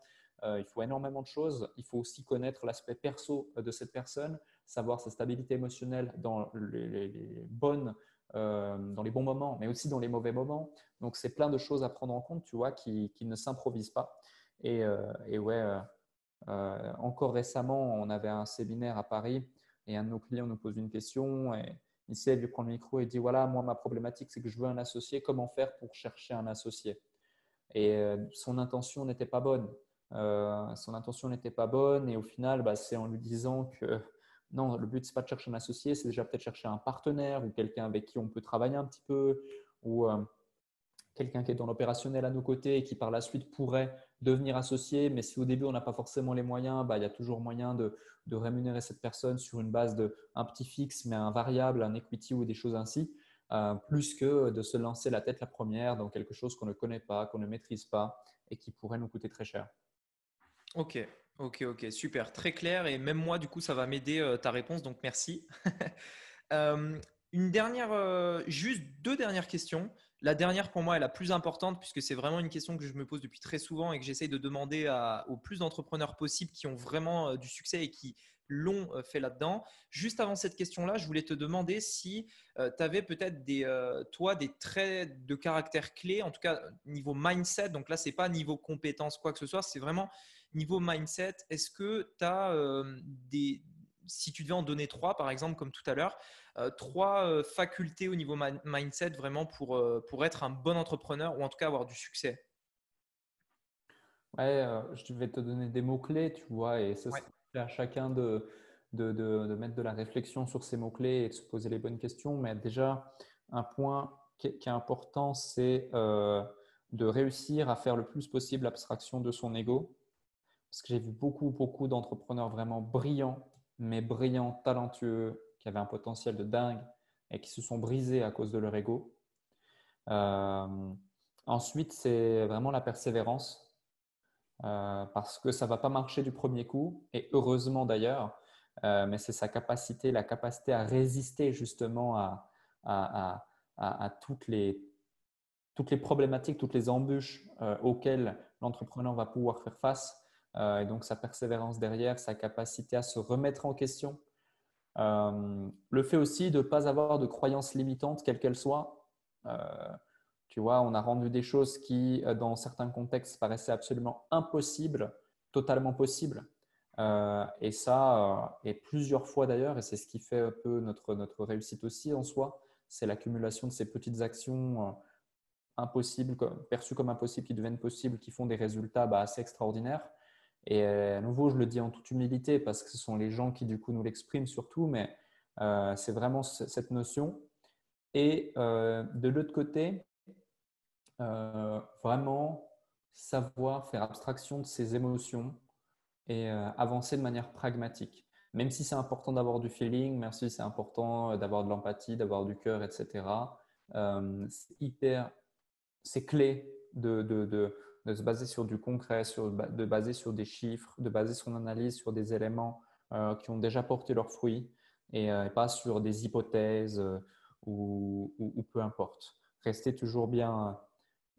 il faut énormément de choses. Il faut aussi connaître l'aspect perso de cette personne, savoir sa stabilité émotionnelle dans les, bonnes, dans les bons moments, mais aussi dans les mauvais moments. Donc, c'est plein de choses à prendre en compte, tu vois, qui, ne s'improvisent pas. Et, et ouais, encore récemment, on avait un séminaire à Paris et un de nos clients nous pose une question et Ici, elle lui prend le micro et dit voilà, moi, ma problématique, c'est que je veux un associé. Comment faire pour chercher un associé? Et euh, son intention n'était pas bonne. Euh, son intention n'était pas bonne. Et au final, bah, c'est en lui disant que non, le but, c'est pas de chercher un associé, c'est déjà peut-être chercher un partenaire ou quelqu'un avec qui on peut travailler un petit peu ou euh, quelqu'un qui est dans l'opérationnel à nos côtés et qui par la suite pourrait devenir associé. Mais si au début, on n'a pas forcément les moyens, bah, il y a toujours moyen de, rémunérer cette personne sur une base de un petit fixe, mais un variable, un equity ou des choses ainsi, euh, plus que de se lancer la tête la première dans quelque chose qu'on ne connaît pas, qu'on ne maîtrise pas et qui pourrait nous coûter très cher. Ok, ok, ok, super, très clair. Et même moi, du coup, ça va m'aider euh, ta réponse, donc merci. Euh, une dernière, juste deux dernières questions. La dernière, pour moi, est la plus importante puisque c'est vraiment une question que je me pose depuis très souvent et que j'essaye de demander à, au plus d'entrepreneurs possibles qui ont vraiment euh, du succès et qui l'ont euh, fait là-dedans. Juste avant cette question-là, je voulais te demander si euh, tu avais peut-être des, toi des traits de caractère clés, en tout cas niveau mindset. Donc là, ce n'est pas niveau compétence, quoi que ce soit, c'est vraiment niveau mindset. Est-ce que tu as des, si tu devais en donner trois, par exemple, comme tout à l'heure, euh, trois euh, facultés au niveau mindset vraiment pour, euh, pour être un bon entrepreneur ou en tout cas avoir du succès? Ouais, je vais te donner des mots-clés, tu vois, et ce serait à chacun de, de, de, mettre de la réflexion sur ces mots-clés et de se poser les bonnes questions. Mais déjà, un point qui est, important, c'est de réussir à faire le plus possible abstraction de son ego. Parce que j'ai vu beaucoup, beaucoup d'entrepreneurs vraiment brillants mais brillants, talentueux, qui avaient un potentiel de dingue et qui se sont brisés à cause de leur ego. Euh, ensuite, c'est vraiment la persévérance, euh, parce que ça ne va pas marcher du premier coup, et heureusement d'ailleurs, euh, mais c'est sa capacité, la capacité à résister justement à, à, toutes, les, toutes les problématiques, toutes les embûches auxquelles l'entrepreneur va pouvoir faire face et donc sa persévérance derrière, sa capacité à se remettre en question. Euh, le fait aussi de ne pas avoir de croyances limitantes, quelles qu'elles soient. Euh, tu vois, on a rendu des choses qui, dans certains contextes, paraissaient absolument impossibles, totalement possibles. et ça, et plusieurs fois d'ailleurs, et c'est ce qui fait un peu notre, notre réussite aussi en soi, c'est l'accumulation de ces petites actions impossibles, perçues comme impossibles, qui deviennent possibles, qui font des résultats bah, assez extraordinaires. Et euh, à nouveau, je le dis en toute humilité parce que ce sont les gens qui du coup nous l'expriment surtout, mais euh, c'est vraiment cette notion. Et euh, de l'autre côté, vraiment savoir faire abstraction de ses émotions et avancer de manière pragmatique. Même si c'est important d'avoir du feeling, même si c'est important d'avoir de l'empathie, d'avoir du cœur, etc. c'est hyper, c'est clé de, de se baser sur du concret, sur, de baser sur des chiffres, de baser son analyse sur des éléments euh, qui ont déjà porté leurs fruits et, euh, pas sur des hypothèses euh, ou, peu importe. Rester toujours bien,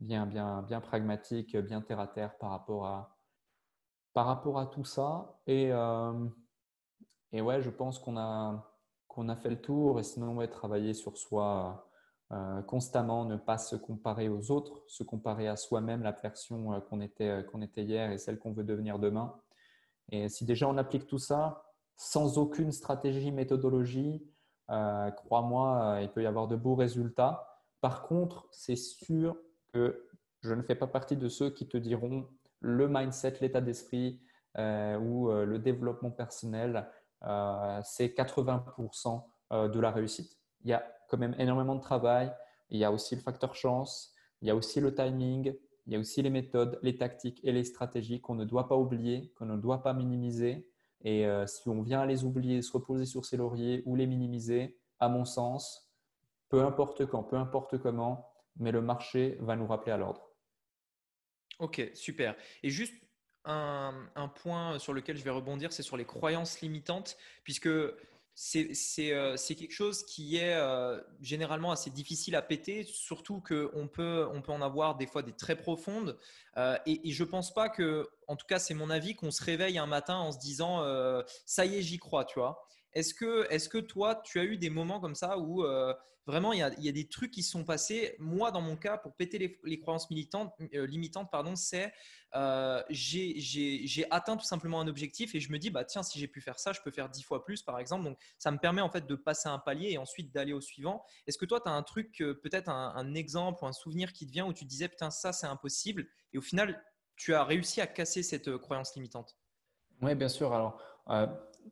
bien, bien, bien pragmatique, bien terre à terre par rapport à, par rapport à tout ça. Et, et ouais, je pense qu'on a, a fait le tour et sinon, travailler sur soi euh, constamment ne pas se comparer aux autres, se comparer à soi-même, la version euh, qu'on était, euh, qu'on était hier et celle qu'on veut devenir demain. Et si déjà on applique tout ça sans aucune stratégie, méthodologie, crois-moi, il peut y avoir de beaux résultats. Par contre, c'est sûr que je ne fais pas partie de ceux qui te diront le mindset, l'état d'esprit ou le développement personnel, c'est 80% de la réussite. Il y a quand même énormément de travail. Il y a aussi le facteur chance, il y a aussi le timing, il y a aussi les méthodes, les tactiques et les stratégies qu'on ne doit pas oublier, qu'on ne doit pas minimiser. Et si on vient les oublier, se reposer sur ses lauriers ou les minimiser, à mon sens, peu importe quand, peu importe comment, mais le marché va nous rappeler à l'ordre. Ok, super. Et juste un, point sur lequel je vais rebondir, c'est sur les croyances limitantes, puisque c'est euh, quelque chose qui est euh, généralement assez difficile à péter, surtout qu'on peut, on peut en avoir des fois des très profondes. Euh, et, et, je ne pense pas que, en tout cas c'est mon avis, qu'on se réveille un matin en se disant ça y est, j'y crois, tu vois. Est-ce que, est que toi, tu as eu des moments comme ça où Vraiment, il y, a, des trucs qui sont passés? Moi, dans mon cas, pour péter les, croyances euh, limitantes, pardon, c'est euh, j'ai atteint tout simplement un objectif et je me dis, bah tiens, si j'ai pu faire ça, je peux faire dix fois plus, par exemple. Donc, ça me permet en fait de passer un palier et ensuite d'aller au suivant. Est-ce que toi, tu as un truc, euh, peut-être un, exemple ou un souvenir qui te vient où tu disais, putain, ça, c'est impossible et au final, tu as réussi à casser cette croyance limitante? Oui, bien sûr. Alors,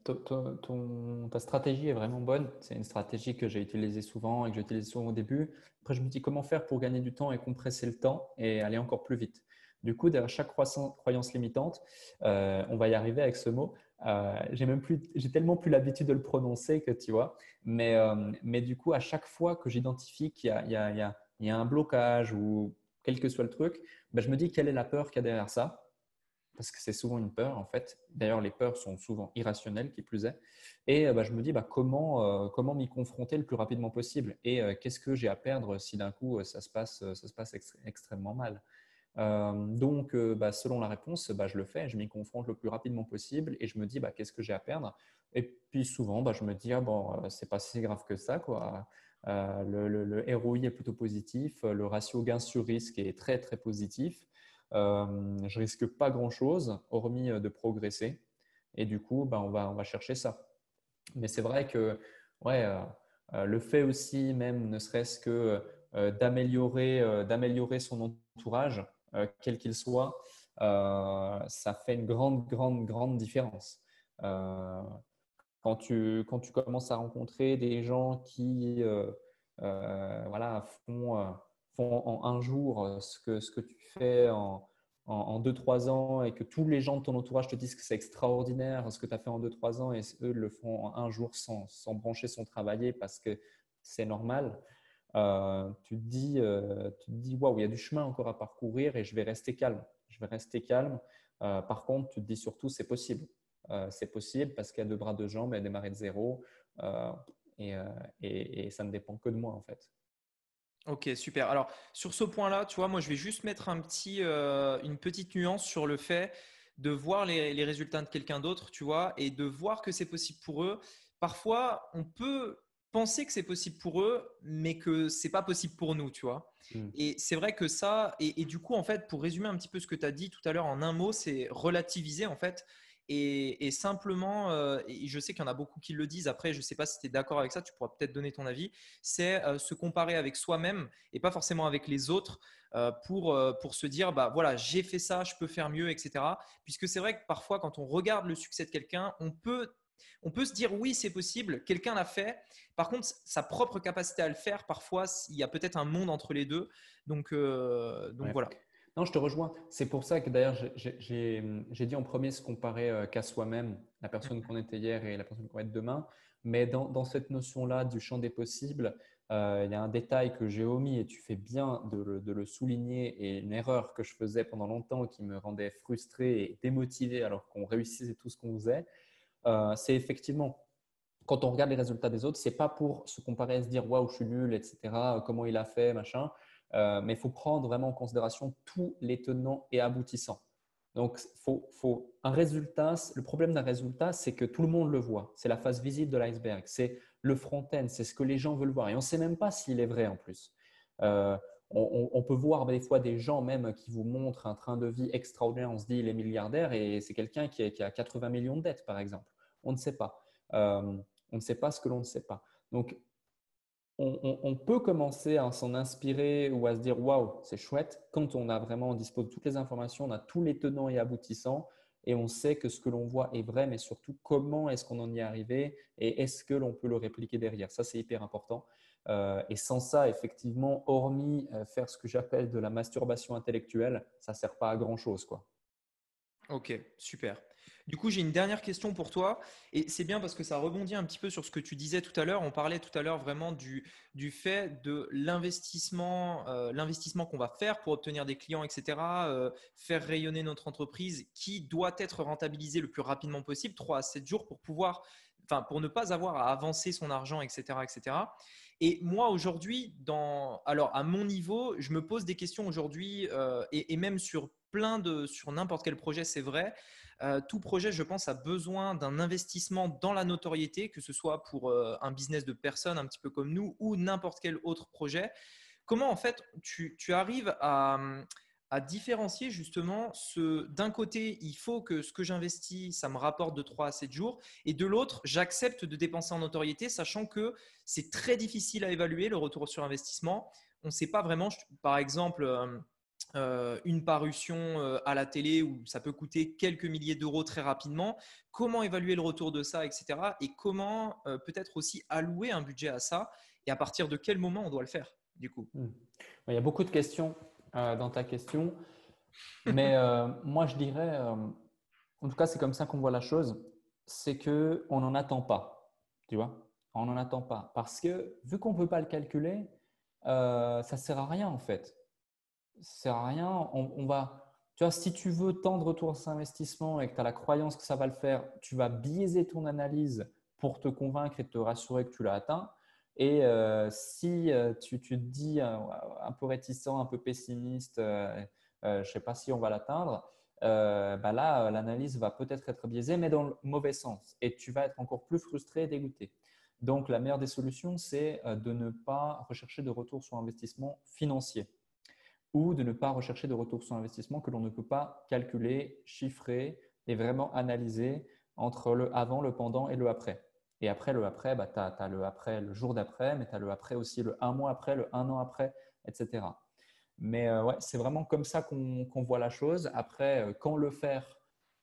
ta stratégie est vraiment bonne. C'est une stratégie que j'ai utilisée souvent et que j'utilisais souvent au début. Après, je me dis comment faire pour gagner du temps et compresser le temps et aller encore plus vite. Du coup, derrière chaque croyance limitante, euh, on va y arriver avec ce mot. Euh, j'ai même plus, j'ai tellement plus l'habitude de le prononcer que tu vois. Mais, euh, mais du coup, à chaque fois que j'identifie qu'il y, y, y a, un blocage ou quel que soit le truc, ben, je me dis quelle est la peur qu'il y a derrière ça parce que c'est souvent une peur en fait. D'ailleurs, les peurs sont souvent irrationnelles, qui plus est. Et euh, bah, je me dis bah, comment, euh, comment m'y confronter le plus rapidement possible? Et euh, qu'est-ce que j'ai à perdre si d'un coup ça se passe, extrêmement mal? donc, bah, selon la réponse, je le fais, je m'y confronte le plus rapidement possible et je me dis qu'est-ce que j'ai à perdre? Et puis souvent, je me dis ah, c'est pas si grave que ça le, le, le ROI est plutôt positif, le ratio gain sur risque est très très positif. Euh, je risque pas grand-chose, hormis euh, de progresser. Et du coup, ben, on, va, on va chercher ça. Mais c'est vrai que ouais, euh, le fait aussi, même ne serait-ce que d'améliorer, d'améliorer son entourage, quel qu'il soit, ça fait une grande, grande, grande différence. quand, tu, quand tu commences à rencontrer des gens qui voilà, font font en un jour euh, ce que, ce que tu fais en, en, 2-3 ans et que tous les gens de ton entourage te disent que c'est extraordinaire ce que tu as fait en 2-3 ans et eux le font en un jour sans, sans brancher, sans travailler parce que c'est normal, euh, tu te dis, euh, dis waouh, il y a du chemin encore à parcourir et je vais rester calme. Je vais rester calme. par contre, tu te dis surtout, c'est possible. c'est possible parce qu'il y a deux bras, deux jambes, elle a démarré de zéro et, et ça ne dépend que de moi en fait. Ok, super. Alors, sur ce point-là, tu vois, moi, je vais juste mettre un petit, euh, une petite nuance sur le fait de voir les, résultats de quelqu'un d'autre, tu vois, et de voir que c'est possible pour eux. Parfois, on peut penser que c'est possible pour eux, mais que c'est pas possible pour nous, tu vois. Hmm. Et c'est vrai que ça, et, et, du coup, en fait, pour résumer un petit peu ce que tu as dit tout à l'heure en un mot, c'est relativiser, en fait, et, simplement, euh, et je sais qu'il y en a beaucoup qui le disent, après je ne sais pas si tu es d'accord avec ça, tu pourras peut-être donner ton avis, c'est euh, se comparer avec soi-même et pas forcément avec les autres euh, pour, pour se dire, bah voilà, j'ai fait ça, je peux faire mieux, etc. Puisque c'est vrai que parfois quand on regarde le succès de quelqu'un, on peut, on peut se dire oui, c'est possible, quelqu'un l'a fait. Par contre, sa propre capacité à le faire, parfois, il y a peut-être un monde entre les deux. Donc, donc voilà. Non, je te rejoins. C'est pour ça que d'ailleurs, j'ai dit en premier se comparer euh, qu'à soi-même, la personne qu'on était hier et la personne qu'on va être demain. Mais dans, cette notion-là du champ des possibles, euh, il y a un détail que j'ai omis et tu fais bien de le, souligner et une erreur que je faisais pendant longtemps qui me rendait frustré et démotivé alors qu'on réussissait tout ce qu'on faisait. Euh, c'est effectivement quand on regarde les résultats des autres, c'est pas pour se comparer et se dire waouh, je suis nul, etc. Comment il a fait, machin. Euh, mais il faut prendre vraiment en considération tous les tenants et aboutissants. Donc, faut, un résultat. Le problème d'un résultat, c'est que tout le monde le voit. C'est la face visible de l'iceberg. C'est le front-end. C'est ce que les gens veulent voir. Et on ne sait même pas s'il est vrai en plus. Euh, on, peut voir des fois des gens même qui vous montrent un train de vie extraordinaire. On se dit il est milliardaire et c'est quelqu'un qui, qui, a 80 millions de dettes, par exemple. On ne sait pas. Euh, on ne sait pas ce que l'on ne sait pas. Donc, on, peut commencer à s'en inspirer ou à se dire waouh, c'est chouette quand on a vraiment, on dispose de toutes les informations, on a tous les tenants et aboutissants et on sait que ce que l'on voit est vrai, mais surtout comment est-ce qu'on en est arrivé et est-ce que l'on peut le répliquer derrière? Ça, c'est hyper important. Euh, et sans ça, effectivement, hormis euh, faire ce que j'appelle de la masturbation intellectuelle, ça ne sert pas à grand-chose. quoi. Ok, super. Du coup, j'ai une dernière question pour toi. Et c'est bien parce que ça rebondit un petit peu sur ce que tu disais tout à l'heure. On parlait tout à l'heure vraiment du, du fait de l'investissement, euh, l'investissement qu'on va faire pour obtenir des clients, etc. Euh, faire rayonner notre entreprise qui doit être rentabilisée le plus rapidement possible, 3 à 7 jours pour pouvoir, enfin, pour ne pas avoir à avancer son argent, etc. etc. Et moi, aujourd'hui, dans, alors à mon niveau, je me pose des questions aujourd'hui euh, et, et, même sur plein de, sur n'importe quel projet, c'est vrai. Euh, tout projet, je pense, a besoin d'un investissement dans la notoriété, que ce soit pour euh, un business de personnes un petit peu comme nous ou n'importe quel autre projet. Comment en fait tu, arrives à, différencier justement ce d'un côté, il faut que ce que j'investis, ça me rapporte de 3 à 7 jours, et de l'autre, j'accepte de dépenser en notoriété, sachant que c'est très difficile à évaluer le retour sur investissement. On ne sait pas vraiment, par exemple, euh, euh, une parution euh, à la télé où ça peut coûter quelques milliers d'euros très rapidement, comment évaluer le retour de ça, etc. Et comment euh, peut-être aussi allouer un budget à ça et à partir de quel moment on doit le faire du coup? Hmm. Il y a beaucoup de questions dans ta question, mais moi je dirais, en tout cas c'est comme ça qu'on voit la chose, c'est que on n'en attend pas, tu vois, on n'en attend pas. Parce que vu qu'on ne peut pas le calculer, ça ne sert à rien en fait sert à rien. On, va, tu vois, si tu veux tant de retours sur investissement et que tu as la croyance que ça va le faire, tu vas biaiser ton analyse pour te convaincre et te rassurer que tu l'as atteint. Et euh, si euh, tu, te dis euh, un, peu réticent, un peu pessimiste, je ne sais pas si on va l'atteindre, bah là, l'analyse va peut-être être biaisée, mais dans le mauvais sens. Et tu vas être encore plus frustré et dégoûté. Donc, la meilleure des solutions, c'est de ne pas rechercher de retour sur investissement financier ou de ne pas rechercher de retour sur investissement que l'on ne peut pas calculer, chiffrer et vraiment analyser entre le avant, le pendant et le après. Et après le après, bah, tu as, le après le jour d'après, mais tu as le après aussi le un mois après, le un an après, etc. Mais euh, ouais, c'est vraiment comme ça qu'on voit la chose. Après, euh, quand le faire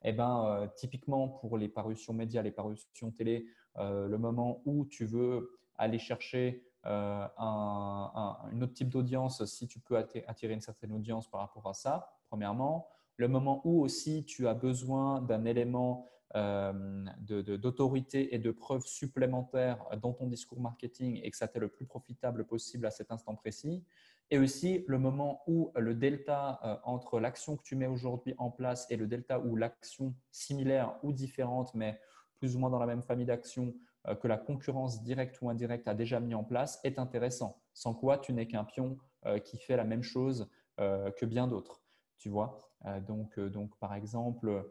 eh ben, euh, Typiquement pour les parutions médias, les parutions télé, le moment où tu veux aller chercher euh, un, autre type d'audience si tu peux attirer une certaine audience par rapport à ça, premièrement. Le moment où aussi tu as besoin d'un élément euh, d'autorité et de preuves supplémentaires dans ton discours marketing et que ça t'est le plus profitable possible à cet instant précis. Et aussi le moment où le delta euh, entre l'action que tu mets aujourd'hui en place et le delta où l'action similaire ou différente, mais plus ou moins dans la même famille d'actions, que la concurrence directe ou indirecte a déjà mis en place est intéressant. Sans quoi, tu n'es qu'un pion euh, qui fait la même chose euh, que bien d'autres. Tu vois donc, donc, par exemple,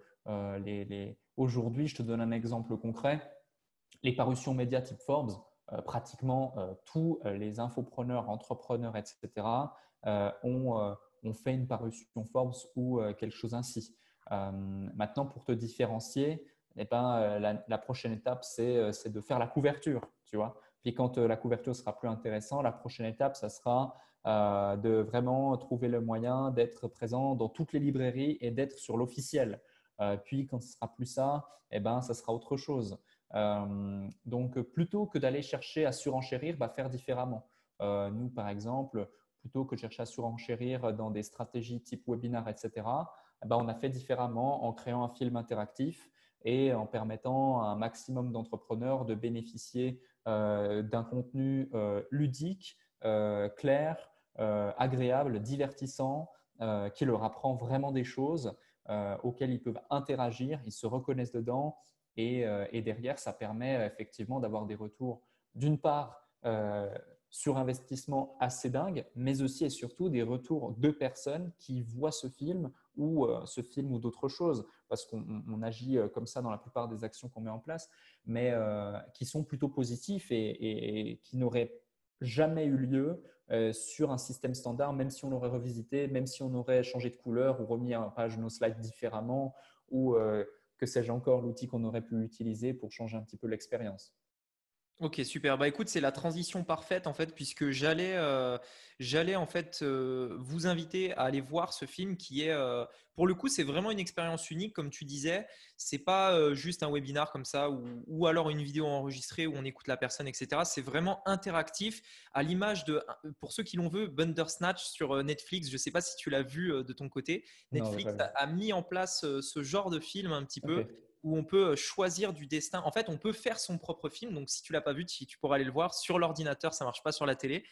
aujourd'hui, je te donne un exemple concret. Les parutions médias type Forbes, pratiquement tous les infopreneurs, entrepreneurs, etc., ont, ont, fait une parution Forbes ou quelque chose ainsi. maintenant, pour te différencier, eh ben, euh, la, prochaine étape, euh, c'est de faire la couverture. Tu vois Puis quand euh, la couverture sera plus intéressante, la prochaine étape, ça sera de vraiment trouver le moyen d'être présent dans toutes les librairies et d'être sur l'officiel. puis quand ce sera plus ça, eh ben, ça sera autre chose. donc plutôt que d'aller chercher à surenchérir, bah, faire différemment. nous, par exemple, plutôt que de chercher à surenchérir dans des stratégies type webinar, etc., eh ben, on a fait différemment en créant un film interactif et en permettant à un maximum d'entrepreneurs de bénéficier euh, d'un contenu euh, ludique, euh, clair, agréable, divertissant, qui leur apprend vraiment des choses auxquelles ils peuvent interagir, ils se reconnaissent dedans et, et derrière, ça permet effectivement d'avoir des retours d'une part sur investissement assez dingue, mais aussi et surtout des retours de personnes qui voient ce film ou euh, ce film ou d'autres choses, parce qu'on agit euh, comme ça dans la plupart des actions qu'on met en place, mais euh, qui sont plutôt positifs et, qui n'auraient jamais eu lieu sur un système standard, même si on l'aurait revisité, même si on aurait changé de couleur ou remis un page nos slides différemment, ou que sais-je encore, l'outil qu'on aurait pu utiliser pour changer un petit peu l'expérience. Ok, super. Bah écoute, c'est la transition parfaite en fait, puisque j'allais, euh, j'allais en fait euh, vous inviter à aller voir ce film qui est, euh, pour le coup, c'est vraiment une expérience unique, comme tu disais. C'est pas juste un webinar comme ça ou, ou, alors une vidéo enregistrée où on écoute la personne, etc. C'est vraiment interactif, à l'image de, pour ceux qui l'ont vu, Bandersnatch sur Netflix. Je sais pas si tu l'as vu de ton côté. Netflix a, mis en place ce genre de film un petit peu où on peut euh, choisir du destin. En fait, on peut faire son propre film. Donc, si tu l'as pas vu, tu, pourras aller le voir sur l'ordinateur. Ça marche pas sur la télé.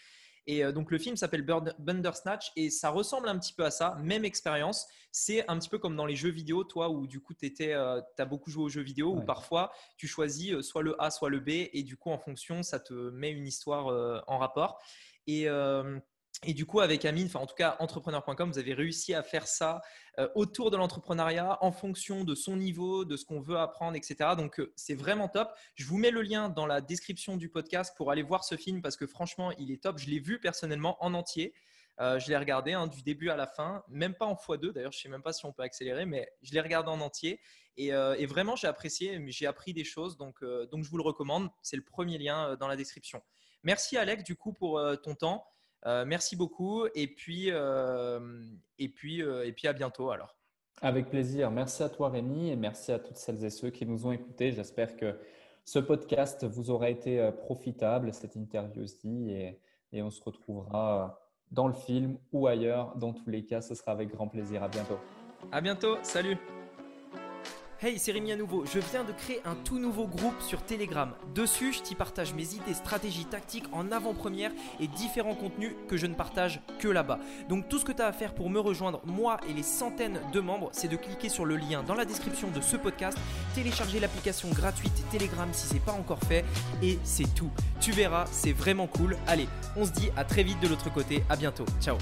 Et euh, donc, le film s'appelle Bandersnatch et ça ressemble un petit peu à ça. Même expérience. C'est un petit peu comme dans les jeux vidéo, toi, où du coup, tu euh, as beaucoup joué aux jeux vidéo, où parfois, tu choisis soit le A, soit le B. Et du coup, en fonction, ça te met une histoire en rapport. Et. Et du coup, avec Amine, enfin en tout cas entrepreneur.com, vous avez réussi à faire ça euh, autour de l'entrepreneuriat en fonction de son niveau, de ce qu'on veut apprendre, etc. Donc euh, c'est vraiment top. Je vous mets le lien dans la description du podcast pour aller voir ce film parce que franchement, il est top. Je l'ai vu personnellement en entier. Euh, je l'ai regardé hein, du début à la fin, même pas en x2 d'ailleurs, je ne sais même pas si on peut accélérer, mais je l'ai regardé en entier et, vraiment j'ai apprécié, j'ai appris des choses, donc, donc je vous le recommande. C'est le premier lien dans la description. Merci Alex du coup pour ton temps. Euh, merci beaucoup et puis, euh, et, puis, euh, et puis à bientôt alors. Avec plaisir. Merci à toi Rémi et merci à toutes celles et ceux qui nous ont écoutés. J'espère que ce podcast vous aura été profitable, cette interview aussi, et, et on se retrouvera dans le film ou ailleurs. Dans tous les cas, ce sera avec grand plaisir. À bientôt. À bientôt. Salut. Hey, c'est Rémi à nouveau. Je viens de créer un tout nouveau groupe sur Telegram. Dessus, je t'y partage mes idées, stratégies, tactiques en avant-première et différents contenus que je ne partage que là-bas. Donc tout ce que tu as à faire pour me rejoindre, moi et les centaines de membres, c'est de cliquer sur le lien dans la description de ce podcast, télécharger l'application gratuite Telegram si c'est pas encore fait et c'est tout. Tu verras, c'est vraiment cool. Allez, on se dit à très vite de l'autre côté. À bientôt. Ciao.